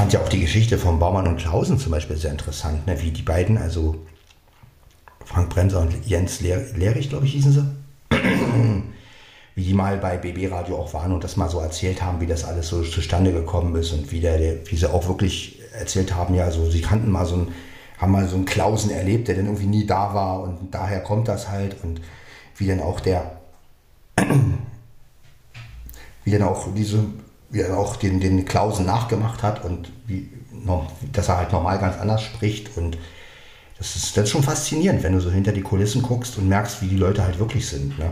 fand ja auch die Geschichte von Baumann und Klausen zum Beispiel sehr interessant, ne? wie die beiden, also Frank Bremser und Jens Lehr Lehrich, glaube ich, hießen sie. die mal bei BB Radio auch waren und das mal so erzählt haben, wie das alles so zustande gekommen ist und wie, der, wie sie auch wirklich erzählt haben, ja, so sie kannten mal so ein, haben mal so einen Klausen erlebt, der dann irgendwie nie da war und daher kommt das halt und wie dann auch der, wie dann auch diese, wie er auch den, den Klausen nachgemacht hat und wie, dass er halt normal ganz anders spricht und das ist, das ist schon faszinierend, wenn du so hinter die Kulissen guckst und merkst, wie die Leute halt wirklich sind. Ne?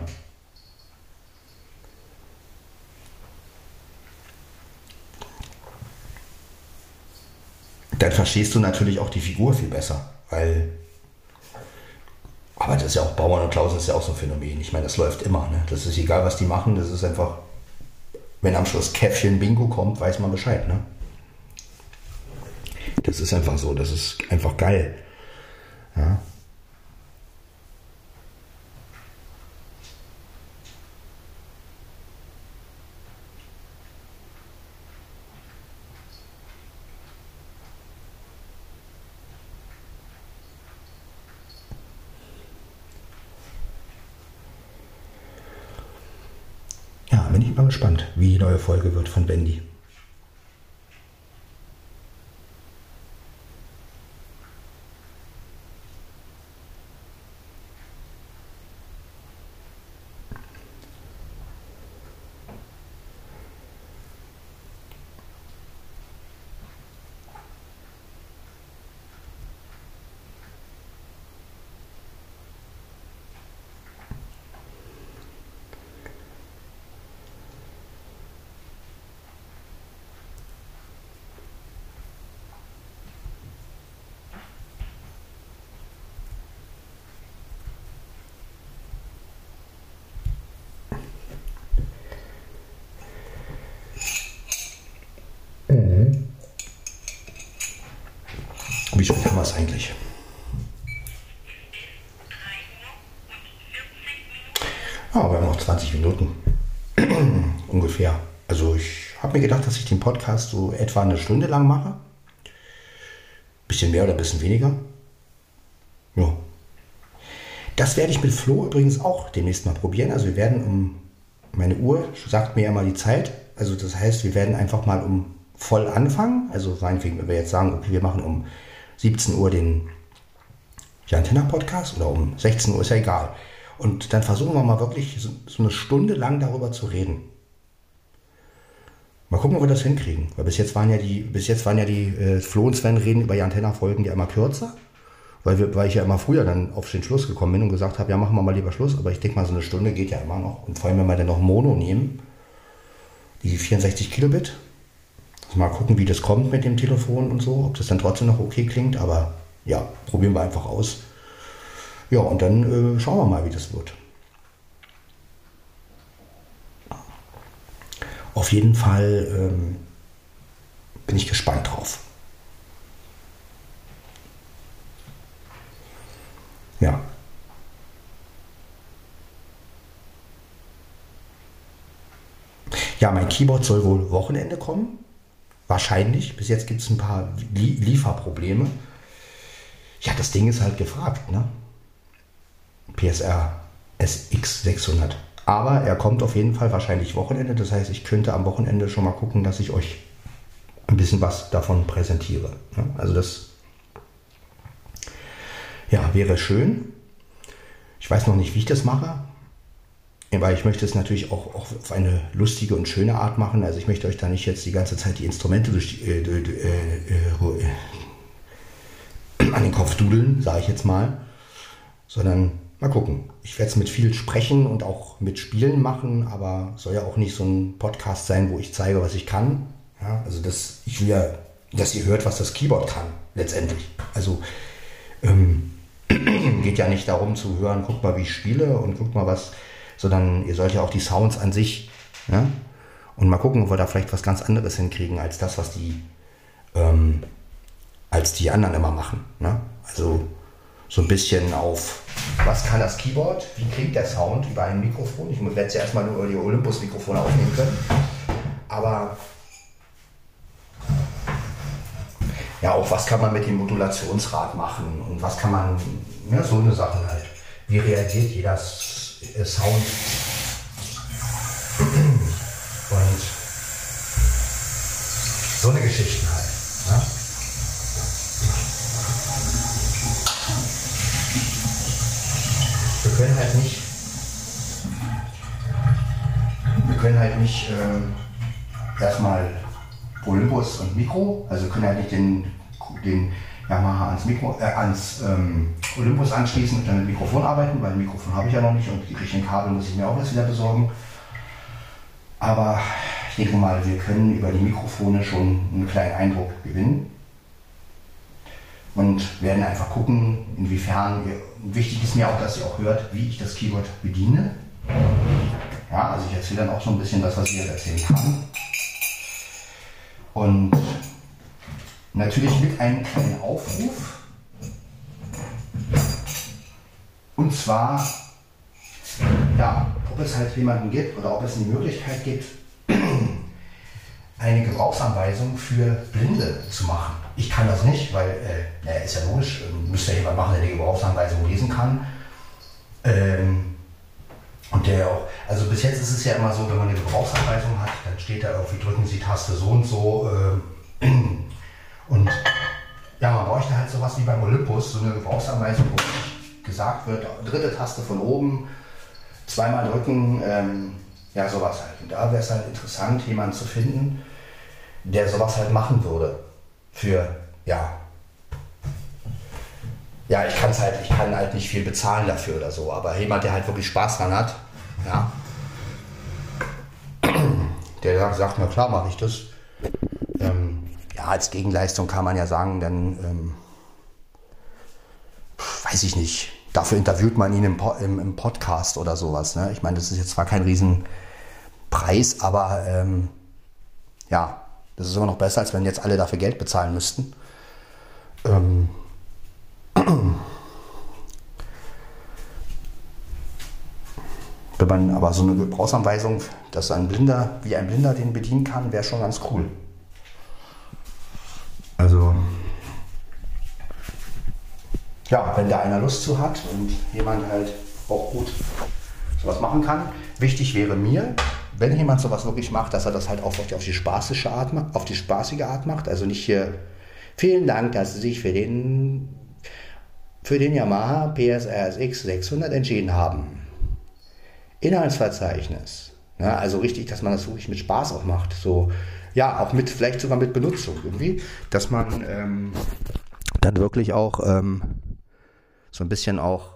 Dann verstehst du natürlich auch die Figur viel besser, weil. Aber das ist ja auch Bauern und Klausen ist ja auch so ein Phänomen. Ich meine, das läuft immer. Ne? Das ist egal, was die machen. Das ist einfach, wenn am Schluss Käffchen Bingo kommt, weiß man Bescheid. Ne? Das ist einfach so. Das ist einfach geil. Ja bin ich mal gespannt, wie die neue Folge wird von Bendy. Wie spät haben wir es eigentlich? Ja, wir haben noch 20 Minuten. Ungefähr. Also ich habe mir gedacht, dass ich den Podcast so etwa eine Stunde lang mache. Bisschen mehr oder bisschen weniger. Ja. Das werde ich mit Flo übrigens auch demnächst mal probieren. Also wir werden um, meine Uhr sagt mir ja mal die Zeit. Also das heißt, wir werden einfach mal um voll anfangen. Also meinetwegen, wenn wir jetzt sagen, okay, wir machen um 17 Uhr den Jantenna-Podcast oder um 16 Uhr, ist ja egal. Und dann versuchen wir mal wirklich so, so eine Stunde lang darüber zu reden. Mal gucken, ob wir das hinkriegen. Weil bis jetzt waren ja die, bis jetzt waren ja die äh, Flo und Sven reden über die Antenna-Folgen ja immer kürzer. Weil, wir, weil ich ja immer früher dann auf den Schluss gekommen bin und gesagt habe, ja, machen wir mal lieber Schluss. Aber ich denke mal, so eine Stunde geht ja immer noch. Und vor allem, wenn wir dann noch Mono nehmen, die 64 Kilobit, mal gucken, wie das kommt mit dem Telefon und so, ob das dann trotzdem noch okay klingt, aber ja, probieren wir einfach aus. Ja, und dann äh, schauen wir mal, wie das wird. Auf jeden Fall ähm, bin ich gespannt drauf. Ja. Ja, mein Keyboard soll wohl Wochenende kommen. Wahrscheinlich. Bis jetzt gibt es ein paar Lieferprobleme. Ja, das Ding ist halt gefragt, ne? PSR SX 600. Aber er kommt auf jeden Fall wahrscheinlich Wochenende. Das heißt, ich könnte am Wochenende schon mal gucken, dass ich euch ein bisschen was davon präsentiere. Ne? Also das ja, wäre schön. Ich weiß noch nicht, wie ich das mache. Weil ich möchte es natürlich auch, auch, auf eine lustige und schöne Art machen. Also ich möchte euch da nicht jetzt die ganze Zeit die Instrumente durch, äh, äh, äh, an den Kopf dudeln, sage ich jetzt mal. Sondern mal gucken. Ich werde es mit viel sprechen und auch mit Spielen machen, aber soll ja auch nicht so ein Podcast sein, wo ich zeige, was ich kann. Ja, also das, ich will dass ihr hört, was das Keyboard kann, letztendlich. Also ähm, geht ja nicht darum zu hören, guck mal, wie ich spiele und guck mal, was sondern ihr sollt ja auch die Sounds an sich. Ja? Und mal gucken, ob wir da vielleicht was ganz anderes hinkriegen als das, was die, ähm, als die anderen immer machen. Ne? Also so ein bisschen auf, was kann das Keyboard, wie klingt der Sound über ein Mikrofon. Ich werde es ja erstmal nur über die Olympus-Mikrofone aufnehmen können. Aber ja, auch was kann man mit dem Modulationsrad machen und was kann man, ja, so eine Sache halt. Wie reagiert jeder äh, Sound. Und so eine Geschichte halt. Ne? Wir können halt nicht, wir können halt nicht äh, erstmal Olympus und Mikro, also können halt nicht den, den Yamaha ans, Mikro, äh, ans ähm, Olympus anschließen und dann mit Mikrofon arbeiten, weil ein Mikrofon habe ich ja noch nicht und die richtigen Kabel muss ich mir auch erst wieder besorgen. Aber ich denke mal, wir können über die Mikrofone schon einen kleinen Eindruck gewinnen und werden einfach gucken, inwiefern, wichtig ist mir auch, dass ihr auch hört, wie ich das Keyboard bediene. Ja, also ich erzähle dann auch so ein bisschen das, was ich jetzt erzählen kann. Und natürlich mit einem kleinen Aufruf. Und zwar, ja, ob es halt jemanden gibt oder ob es eine Möglichkeit gibt, eine Gebrauchsanweisung für Blinde zu machen. Ich kann das nicht, weil, äh, naja, ist ja logisch, äh, müsste ja jemand machen, der die Gebrauchsanweisung lesen kann. Ähm, und der auch, also bis jetzt ist es ja immer so, wenn man eine Gebrauchsanweisung hat, dann steht da irgendwie, drücken Sie Taste so und so. Äh, und ja, man bräuchte halt sowas wie beim Olympus, so eine Gebrauchsanweisung, wo gesagt wird, dritte Taste von oben, zweimal drücken, ähm, ja, sowas halt. Und da wäre es halt interessant, jemanden zu finden, der sowas halt machen würde. Für, ja. Ja, ich kann es halt, ich kann halt nicht viel bezahlen dafür oder so, aber jemand, der halt wirklich Spaß dran hat, ja, der sagt, sagt na klar, mache ich das. Ja, als Gegenleistung kann man ja sagen, dann ähm, weiß ich nicht. Dafür interviewt man ihn im, im, im Podcast oder sowas. Ne? Ich meine, das ist jetzt zwar kein Riesenpreis, aber ähm, ja, das ist immer noch besser, als wenn jetzt alle dafür Geld bezahlen müssten. Ähm, wenn man aber so eine Gebrauchsanweisung, dass ein Blinder, wie ein Blinder den bedienen kann, wäre schon ganz cool. Also, ja, wenn da einer Lust zu hat und jemand halt auch gut sowas machen kann. Wichtig wäre mir, wenn jemand sowas wirklich macht, dass er das halt auch auf die, auf die spaßige Art macht, auf die spaßige Art macht. Also nicht hier, vielen Dank, dass Sie sich für den, für den Yamaha PSRSX 600 entschieden haben. Inhaltsverzeichnis. Ja, also richtig, dass man das wirklich mit Spaß auch macht. So, ja, auch mit, vielleicht sogar mit Benutzung irgendwie, dass man ähm, dann wirklich auch ähm, so ein bisschen auch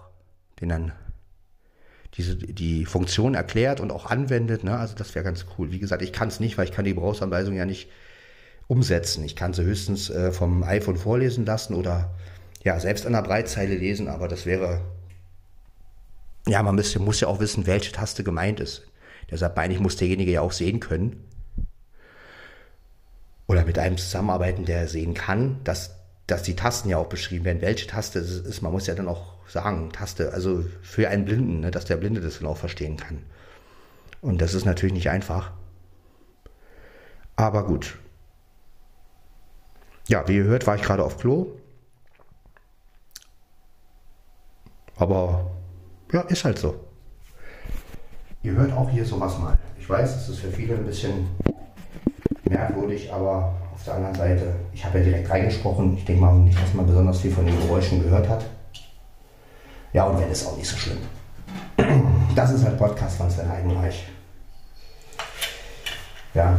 den dann diese, die Funktion erklärt und auch anwendet. Ne? Also das wäre ganz cool. Wie gesagt, ich kann es nicht, weil ich kann die Gebrauchsanweisung ja nicht umsetzen. Ich kann sie höchstens äh, vom iPhone vorlesen lassen oder ja, selbst an der Breitzeile lesen, aber das wäre, ja, man müsste, muss ja auch wissen, welche Taste gemeint ist. Deshalb meine ich, muss derjenige ja auch sehen können oder mit einem zusammenarbeiten, der sehen kann, dass, dass die Tasten ja auch beschrieben werden, welche Taste es ist. Man muss ja dann auch sagen, Taste, also für einen Blinden, ne, dass der Blinde das dann auch verstehen kann. Und das ist natürlich nicht einfach. Aber gut. Ja, wie ihr hört, war ich gerade auf Klo. Aber ja, ist halt so. Ihr hört auch hier sowas mal. Ich weiß, es ist für viele ein bisschen merkwürdig, aber auf der anderen Seite, ich habe ja direkt reingesprochen. Ich denke mal nicht, dass man besonders viel von den Geräuschen gehört hat. Ja, und wenn, ist auch nicht so schlimm. Das ist halt Podcast von Sven Heidenreich. Ja,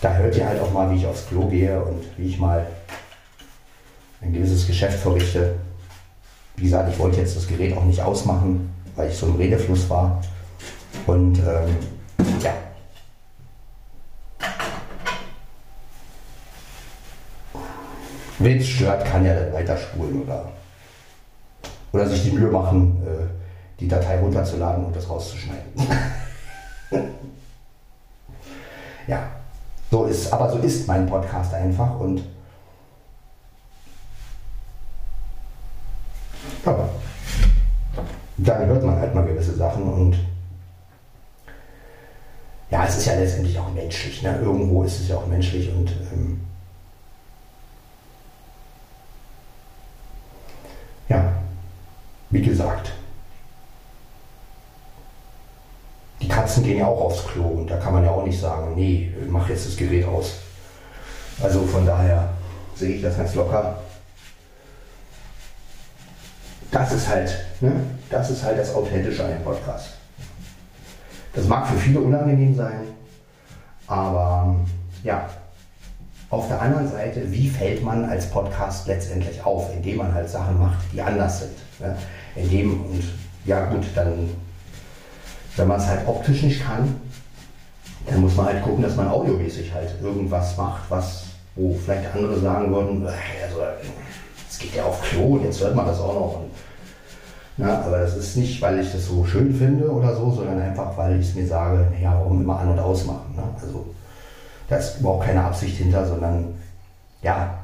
da hört ihr halt auch mal, wie ich aufs Klo gehe und wie ich mal ein gewisses Geschäft verrichte. Wie gesagt, ich wollte jetzt das Gerät auch nicht ausmachen, weil ich so im Redefluss war. Und ähm, ja. Wenn es stört, kann dann weiterspulen oder oder sich die Mühe machen, äh, die Datei runterzuladen und das rauszuschneiden. ja, so ist, aber so ist mein Podcast einfach und ja, dann hört man halt mal gewisse Sachen und ja, es ist ja letztendlich auch menschlich. Ne? Irgendwo ist es ja auch menschlich und ähm, Wie gesagt, die Katzen gehen ja auch aufs Klo und da kann man ja auch nicht sagen, nee, mach jetzt das Gerät aus. Also von daher sehe ich das ganz locker. Das ist halt, ne? das ist halt das Authentische an dem Podcast. Das mag für viele unangenehm sein, aber ja, auf der anderen Seite, wie fällt man als Podcast letztendlich auf, indem man halt Sachen macht, die anders sind. Ne? Indem, und ja gut, dann, wenn man es halt optisch nicht kann, dann muss man halt gucken, dass man audiomäßig halt irgendwas macht, was, wo vielleicht andere sagen würden, also es geht ja auf Klo jetzt hört man das auch noch. Und, na, aber das ist nicht, weil ich das so schön finde oder so, sondern einfach, weil ich es mir sage, naja, warum immer an- und ausmachen. Ne? Also da ist überhaupt keine Absicht hinter, sondern ja,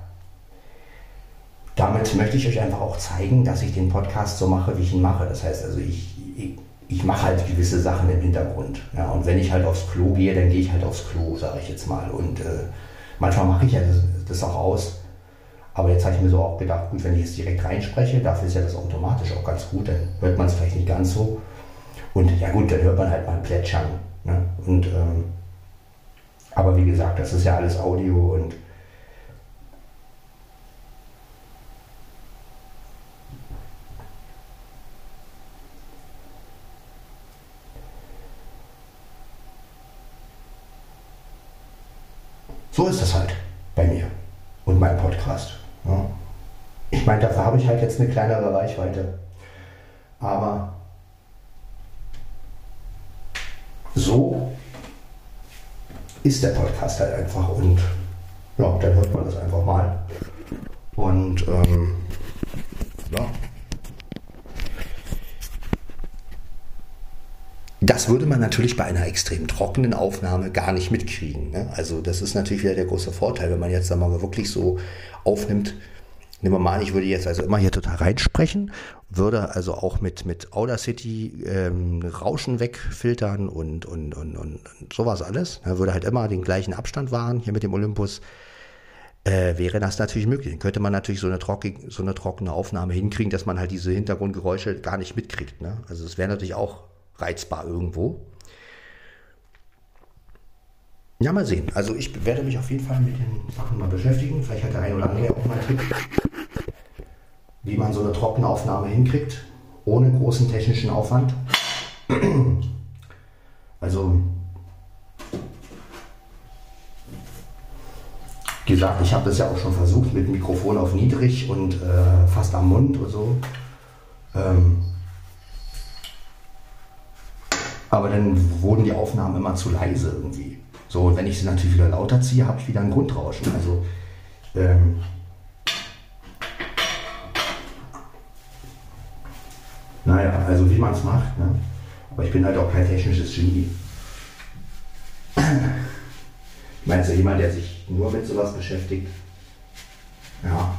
damit möchte ich euch einfach auch zeigen, dass ich den Podcast so mache, wie ich ihn mache. Das heißt also, ich, ich, ich mache halt gewisse Sachen im Hintergrund. Ja, und wenn ich halt aufs Klo gehe, dann gehe ich halt aufs Klo, sage ich jetzt mal. Und äh, manchmal mache ich ja das, das auch aus. Aber jetzt habe ich mir so auch gedacht, gut, wenn ich jetzt direkt reinspreche, dafür ist ja das automatisch auch ganz gut, dann hört man es vielleicht nicht ganz so. Und ja gut, dann hört man halt mal Plätschern. Ne? Und ähm, aber wie gesagt, das ist ja alles Audio und so ist das halt bei mir und meinem Podcast. Ja. Ich meine, dafür habe ich halt jetzt eine kleinere Reichweite. Aber so ist der Podcast halt einfach und ja, dann hört man das einfach mal. Und ähm, ja. Das würde man natürlich bei einer extrem trockenen Aufnahme gar nicht mitkriegen. Ne? Also das ist natürlich wieder der große Vorteil, wenn man jetzt sagen wir mal wirklich so aufnimmt. Nehmen wir mal an, ich würde jetzt also immer hier total reinsprechen, würde also auch mit, mit Audacity ähm, Rauschen wegfiltern und, und, und, und, sowas alles. Da würde halt immer den gleichen Abstand wahren, hier mit dem Olympus. Äh, wäre das natürlich möglich. Dann könnte man natürlich so eine, trocken, so eine trockene Aufnahme hinkriegen, dass man halt diese Hintergrundgeräusche gar nicht mitkriegt. Ne? Also es wäre natürlich auch reizbar irgendwo. Ja, mal sehen. Also ich werde mich auf jeden Fall mit den Sachen mal beschäftigen. Vielleicht hat der eine oder andere auch mal einen Tipp, wie man so eine trockene Aufnahme hinkriegt, ohne großen technischen Aufwand. Also, wie gesagt, ich habe das ja auch schon versucht mit Mikrofon auf niedrig und äh, fast am Mund und so. Ähm, aber dann wurden die Aufnahmen immer zu leise irgendwie. So, und wenn ich sie natürlich wieder lauter ziehe, habe ich wieder ein Grundrauschen. Also, ähm, naja, also wie man es macht. Ne? Aber ich bin halt auch kein technisches Genie. Meine, so jemand, der sich nur mit sowas beschäftigt, ja,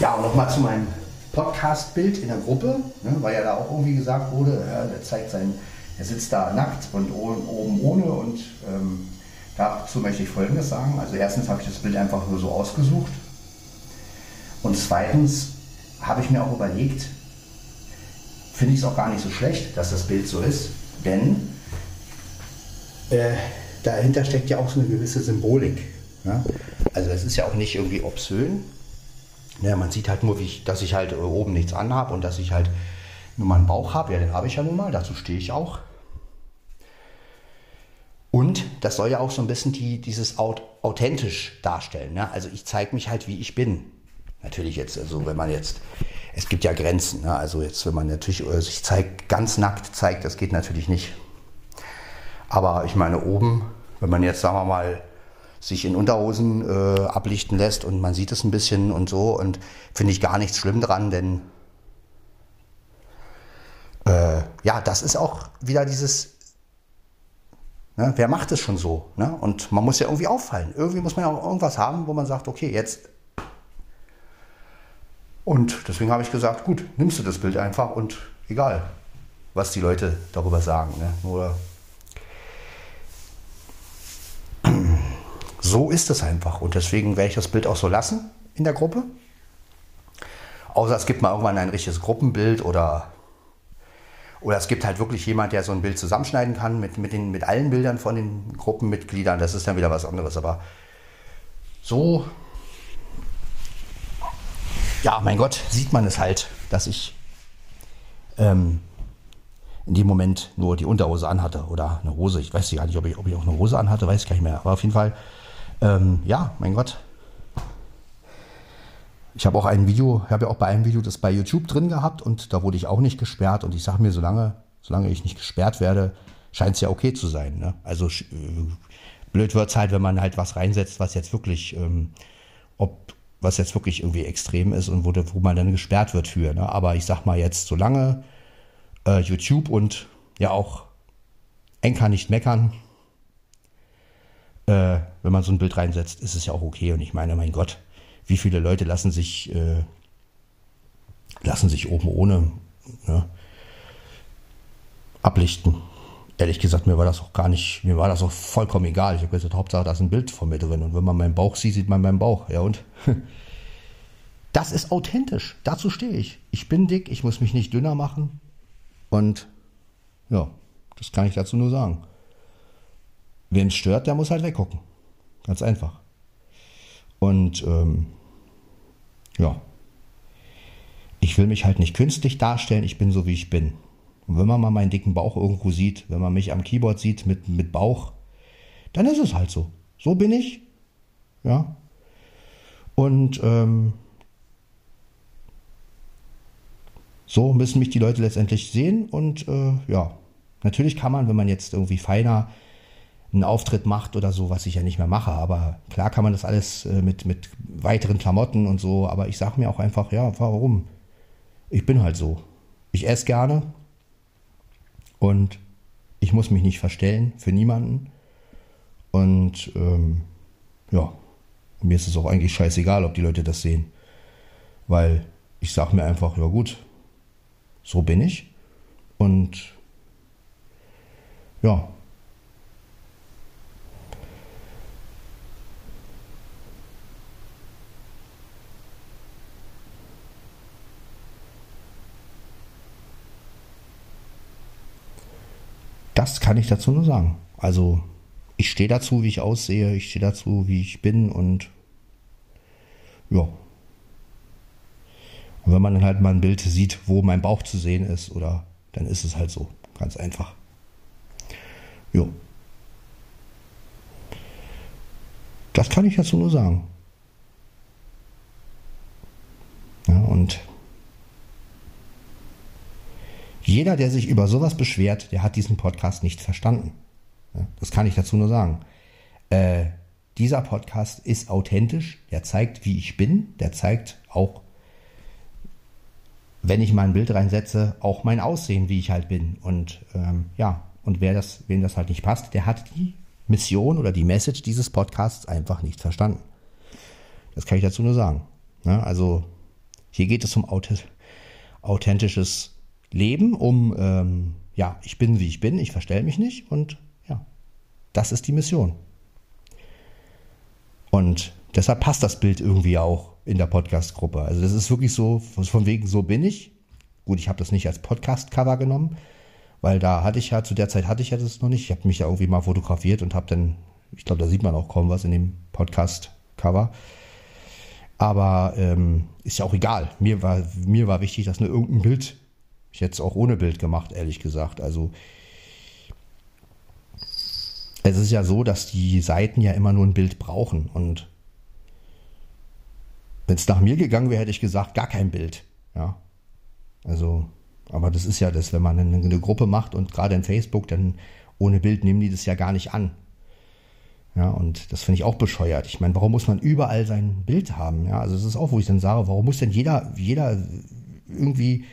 Ja, und nochmal zu meinem Podcast-Bild in der Gruppe, ne, weil ja da auch irgendwie gesagt wurde, ja, der zeigt sein, er sitzt da nackt und oben ohne und ähm, dazu möchte ich Folgendes sagen. Also erstens habe ich das Bild einfach nur so ausgesucht und zweitens habe ich mir auch überlegt, finde ich es auch gar nicht so schlecht, dass das Bild so ist, denn äh, dahinter steckt ja auch so eine gewisse Symbolik. Ja? Also es ist ja auch nicht irgendwie obszön, ja, man sieht halt nur, ich, dass ich halt oben nichts anhabe und dass ich halt nur mal einen Bauch habe. Ja, den habe ich ja nun mal, dazu stehe ich auch. Und das soll ja auch so ein bisschen die, dieses authentisch darstellen. Ne? Also ich zeige mich halt, wie ich bin. Natürlich jetzt, also wenn man jetzt, es gibt ja Grenzen. Ne? Also jetzt, wenn man natürlich sich zeigt, ganz nackt zeigt, das geht natürlich nicht. Aber ich meine, oben, wenn man jetzt, sagen wir mal, sich in Unterhosen äh, ablichten lässt und man sieht es ein bisschen und so und finde ich gar nichts schlimm dran, denn äh, ja, das ist auch wieder dieses, ne, wer macht es schon so? Ne? Und man muss ja irgendwie auffallen. Irgendwie muss man ja auch irgendwas haben, wo man sagt, okay, jetzt. Und deswegen habe ich gesagt, gut, nimmst du das Bild einfach und egal, was die Leute darüber sagen. Ne? Nur so ist es einfach. Und deswegen werde ich das Bild auch so lassen in der Gruppe. Außer es gibt mal irgendwann ein richtiges Gruppenbild oder, oder es gibt halt wirklich jemand, der so ein Bild zusammenschneiden kann mit, mit, den, mit allen Bildern von den Gruppenmitgliedern. Das ist dann wieder was anderes. Aber so, ja, mein Gott, sieht man es halt, dass ich ähm, in dem Moment nur die Unterhose anhatte oder eine Hose. Ich weiß gar nicht, ob ich, ob ich auch eine Hose anhatte, weiß ich gar nicht mehr. Aber auf jeden Fall, ähm, ja, mein Gott. Ich habe auch ein Video, habe ja auch bei einem Video das bei YouTube drin gehabt und da wurde ich auch nicht gesperrt. Und ich sage mir, solange, solange ich nicht gesperrt werde, scheint es ja okay zu sein. Ne? Also äh, blöd wird es halt, wenn man halt was reinsetzt, was jetzt wirklich, ähm, ob, was jetzt wirklich irgendwie extrem ist und wo, wo man dann gesperrt wird für. Ne? Aber ich sag mal jetzt, solange äh, YouTube und ja auch Enker nicht meckern. Äh, wenn man so ein Bild reinsetzt, ist es ja auch okay. Und ich meine, mein Gott, wie viele Leute lassen sich, äh, lassen sich oben ohne ne, ablichten. Ehrlich gesagt, mir war das auch gar nicht, mir war das auch vollkommen egal. Ich habe gesagt, Hauptsache, da ist ein Bild von mir drin. Und wenn man meinen Bauch sieht, sieht man meinen Bauch. Ja und? Das ist authentisch. Dazu stehe ich. Ich bin dick, ich muss mich nicht dünner machen. Und ja, das kann ich dazu nur sagen. Wen es stört, der muss halt weggucken. Ganz einfach. Und ähm, ja, ich will mich halt nicht künstlich darstellen, ich bin so wie ich bin. Und wenn man mal meinen dicken Bauch irgendwo sieht, wenn man mich am Keyboard sieht mit, mit Bauch, dann ist es halt so. So bin ich. Ja. Und ähm, So müssen mich die Leute letztendlich sehen und äh, ja, natürlich kann man, wenn man jetzt irgendwie feiner einen Auftritt macht oder so, was ich ja nicht mehr mache, aber klar kann man das alles äh, mit, mit weiteren Klamotten und so, aber ich sage mir auch einfach, ja, warum? Ich bin halt so. Ich esse gerne und ich muss mich nicht verstellen für niemanden und ähm, ja, mir ist es auch eigentlich scheißegal, ob die Leute das sehen, weil ich sage mir einfach, ja gut, so bin ich. Und ja. Das kann ich dazu nur sagen. Also ich stehe dazu, wie ich aussehe, ich stehe dazu, wie ich bin und ja, und wenn man dann halt mal ein Bild sieht, wo mein Bauch zu sehen ist, oder dann ist es halt so. Ganz einfach. Jo. Das kann ich dazu nur sagen. Ja, und jeder, der sich über sowas beschwert, der hat diesen Podcast nicht verstanden. Das kann ich dazu nur sagen. Äh, dieser Podcast ist authentisch, der zeigt, wie ich bin, der zeigt auch, wenn ich mal ein Bild reinsetze, auch mein Aussehen, wie ich halt bin. Und ähm, ja, und wer das, wem das halt nicht passt, der hat die Mission oder die Message dieses Podcasts einfach nicht verstanden. Das kann ich dazu nur sagen. Ja, also hier geht es um authentisches Leben, um ähm, ja, ich bin wie ich bin, ich verstelle mich nicht und ja, das ist die Mission. Und deshalb passt das Bild irgendwie auch in der Podcast-Gruppe. Also das ist wirklich so, von wegen so bin ich. Gut, ich habe das nicht als Podcast-Cover genommen, weil da hatte ich ja, zu der Zeit hatte ich ja das noch nicht. Ich habe mich ja irgendwie mal fotografiert und habe dann, ich glaube, da sieht man auch kaum was in dem Podcast-Cover. Aber ähm, ist ja auch egal. Mir war, mir war wichtig, dass nur irgendein Bild, ich hätte es auch ohne Bild gemacht, ehrlich gesagt. Also es ist ja so, dass die Seiten ja immer nur ein Bild brauchen und wenn es nach mir gegangen wäre, hätte ich gesagt, gar kein Bild. Ja. Also, aber das ist ja das, wenn man eine, Gruppe macht und gerade in Facebook, dann ohne Bild nehmen die das ja gar nicht an. Ja, und das finde ich auch bescheuert. Ich meine, warum muss man überall sein Bild haben? Ja, also das ist auch, wo ich dann sage, warum muss denn jeder, jeder irgendwie.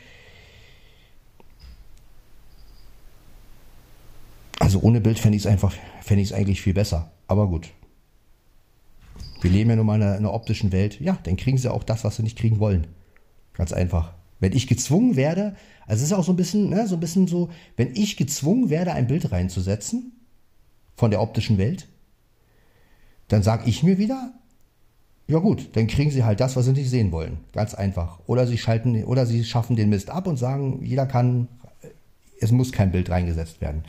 Also ohne Bild fände ich es einfach, fände ich es eigentlich viel besser. Aber gut, wir leben ja nun mal in einer, in einer optischen Welt. Ja, dann kriegen sie auch das, was sie nicht kriegen wollen. Ganz einfach. Wenn ich gezwungen werde, also es ist auch so ein bisschen, ne, so ein bisschen so, wenn ich gezwungen werde, ein Bild reinzusetzen von der optischen Welt, dann sage ich mir wieder, ja gut, dann kriegen sie halt das, was sie nicht sehen wollen. Ganz einfach. Oder sie schalten, oder sie schaffen den Mist ab und sagen, jeder kann, es muss kein Bild reingesetzt werden.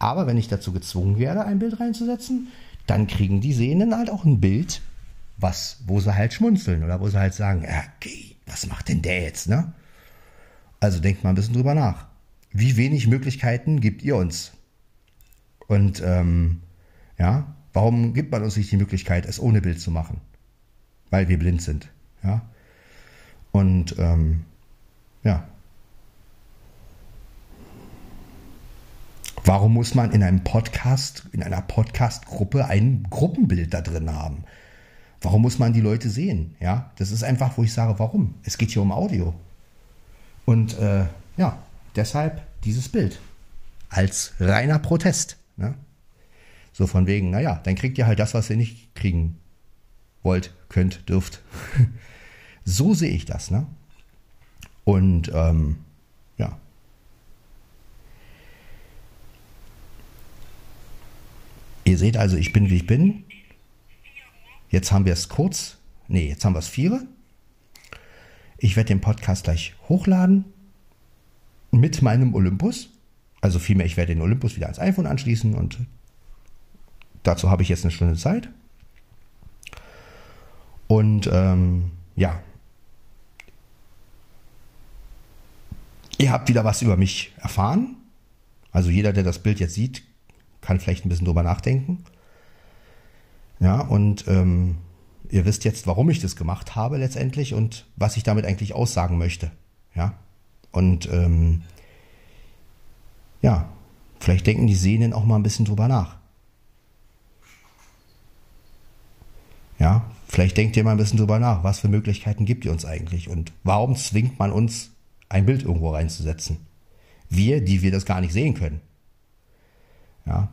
Aber wenn ich dazu gezwungen werde, ein Bild reinzusetzen, dann kriegen die Sehenden halt auch ein Bild, was, wo sie halt schmunzeln oder wo sie halt sagen, okay, was macht denn der jetzt, ne? Also denkt mal ein bisschen drüber nach. Wie wenig Möglichkeiten gibt ihr uns? Und ähm, ja, warum gibt man uns nicht die Möglichkeit, es ohne Bild zu machen? Weil wir blind sind. Ja. Und ähm, ja. Warum muss man in einem Podcast, in einer Podcast-Gruppe ein Gruppenbild da drin haben? Warum muss man die Leute sehen? Ja, das ist einfach, wo ich sage, warum? Es geht hier um Audio. Und äh, ja, deshalb dieses Bild als reiner Protest. Ne? So von wegen, naja, dann kriegt ihr halt das, was ihr nicht kriegen wollt, könnt, dürft. so sehe ich das. Ne? Und ähm, ja. Ihr seht also, ich bin wie ich bin. Jetzt haben wir es kurz. Nee, jetzt haben wir es vier. Ich werde den Podcast gleich hochladen mit meinem Olympus. Also vielmehr, ich werde den Olympus wieder ans iPhone anschließen und dazu habe ich jetzt eine Stunde Zeit. Und ähm, ja, ihr habt wieder was über mich erfahren. Also jeder, der das Bild jetzt sieht, kann vielleicht ein bisschen drüber nachdenken. Ja, und ähm, ihr wisst jetzt, warum ich das gemacht habe letztendlich und was ich damit eigentlich aussagen möchte. Ja, und ähm, ja, vielleicht denken die Sehnen auch mal ein bisschen drüber nach. Ja, vielleicht denkt ihr mal ein bisschen drüber nach, was für Möglichkeiten gibt ihr uns eigentlich und warum zwingt man uns, ein Bild irgendwo reinzusetzen? Wir, die wir das gar nicht sehen können. Ja,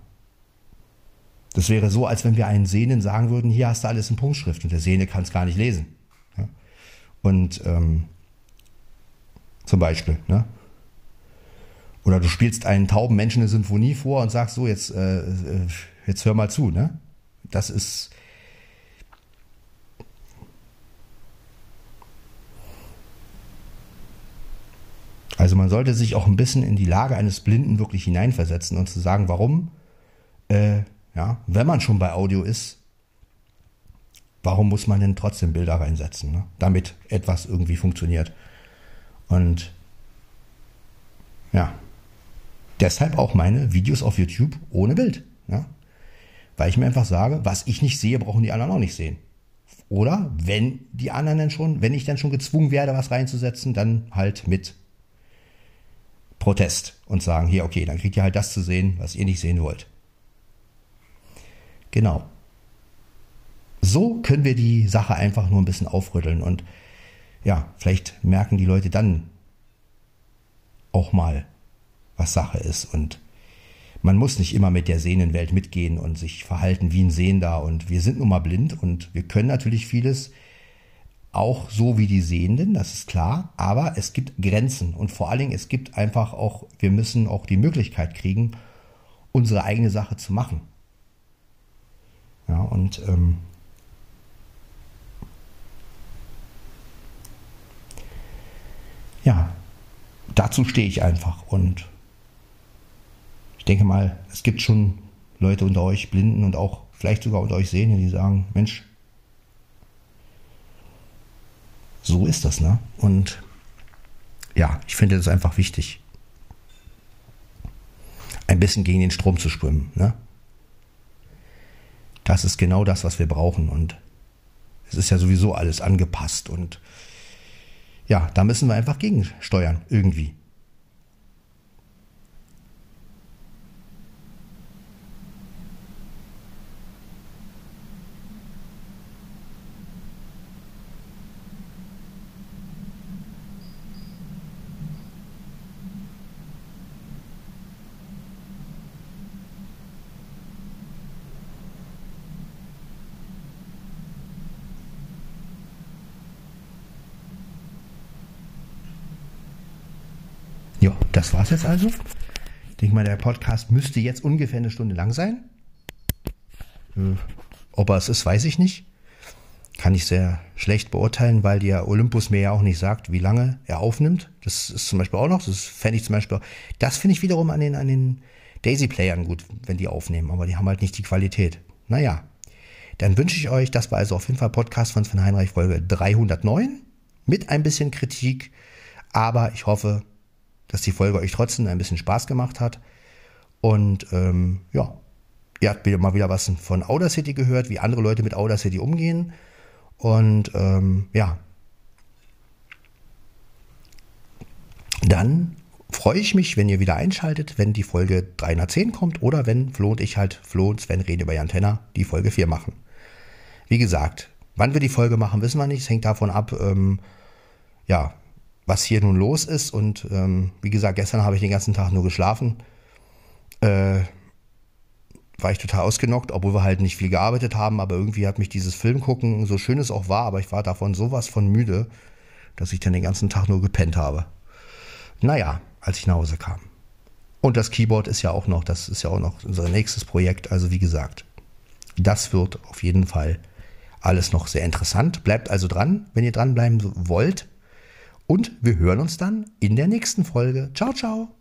das wäre so, als wenn wir einen Sehnen sagen würden, hier hast du alles in Punktschrift und der Sehne kann es gar nicht lesen. Ja? Und ähm, zum Beispiel, ne? Oder du spielst einen tauben Menschen eine Symphonie vor und sagst so, jetzt, äh, äh, jetzt hör mal zu, ne? Das ist. Also man sollte sich auch ein bisschen in die Lage eines Blinden wirklich hineinversetzen und zu sagen, warum äh, ja, wenn man schon bei Audio ist, warum muss man denn trotzdem Bilder reinsetzen, ne? damit etwas irgendwie funktioniert? Und ja, deshalb auch meine Videos auf YouTube ohne Bild. Ja? Weil ich mir einfach sage, was ich nicht sehe, brauchen die anderen auch nicht sehen. Oder wenn die anderen dann schon, wenn ich dann schon gezwungen werde, was reinzusetzen, dann halt mit Protest und sagen, hier, okay, dann kriegt ihr halt das zu sehen, was ihr nicht sehen wollt. Genau. So können wir die Sache einfach nur ein bisschen aufrütteln und ja, vielleicht merken die Leute dann auch mal, was Sache ist und man muss nicht immer mit der Sehnenwelt mitgehen und sich verhalten wie ein Sehender und wir sind nun mal blind und wir können natürlich vieles auch so wie die Sehenden, das ist klar, aber es gibt Grenzen und vor allen Dingen es gibt einfach auch, wir müssen auch die Möglichkeit kriegen, unsere eigene Sache zu machen. Ja, und ähm, ja, dazu stehe ich einfach. Und ich denke mal, es gibt schon Leute unter euch Blinden und auch vielleicht sogar unter euch Sehenden, die sagen, Mensch, so ist das, ne? Und ja, ich finde es einfach wichtig, ein bisschen gegen den Strom zu schwimmen, ne? das ist genau das, was wir brauchen. Und es ist ja sowieso alles angepasst. Und ja, da müssen wir einfach gegensteuern, irgendwie. Ja, das war's jetzt also. Ich denke mal, der Podcast müsste jetzt ungefähr eine Stunde lang sein. Äh, Ob er es ist, weiß ich nicht. Kann ich sehr schlecht beurteilen, weil der Olympus mir ja auch nicht sagt, wie lange er aufnimmt. Das ist zum Beispiel auch noch, das fände ich zum Beispiel, das finde ich wiederum an den, an den Daisy-Playern gut, wenn die aufnehmen, aber die haben halt nicht die Qualität. Naja, dann wünsche ich euch, das war also auf jeden Fall Podcast von Sven Heinrich Folge 309 mit ein bisschen Kritik, aber ich hoffe, dass die Folge euch trotzdem ein bisschen Spaß gemacht hat. Und ähm, ja, ihr habt mal wieder was von Outer City gehört, wie andere Leute mit Outer City umgehen. Und ähm, ja, dann freue ich mich, wenn ihr wieder einschaltet, wenn die Folge 310 kommt oder wenn Flo und ich halt, Flo und Sven reden über Jan Tenner, die Folge 4 machen. Wie gesagt, wann wir die Folge machen, wissen wir nicht. Es hängt davon ab, ähm, ja, was hier nun los ist. Und ähm, wie gesagt, gestern habe ich den ganzen Tag nur geschlafen. Äh, war ich total ausgenockt, obwohl wir halt nicht viel gearbeitet haben, aber irgendwie hat mich dieses Film gucken, so schön es auch war, aber ich war davon sowas von müde, dass ich dann den ganzen Tag nur gepennt habe. Naja, als ich nach Hause kam. Und das Keyboard ist ja auch noch, das ist ja auch noch unser nächstes Projekt. Also wie gesagt, das wird auf jeden Fall alles noch sehr interessant. Bleibt also dran, wenn ihr dranbleiben wollt. Und wir hören uns dann in der nächsten Folge. Ciao, ciao.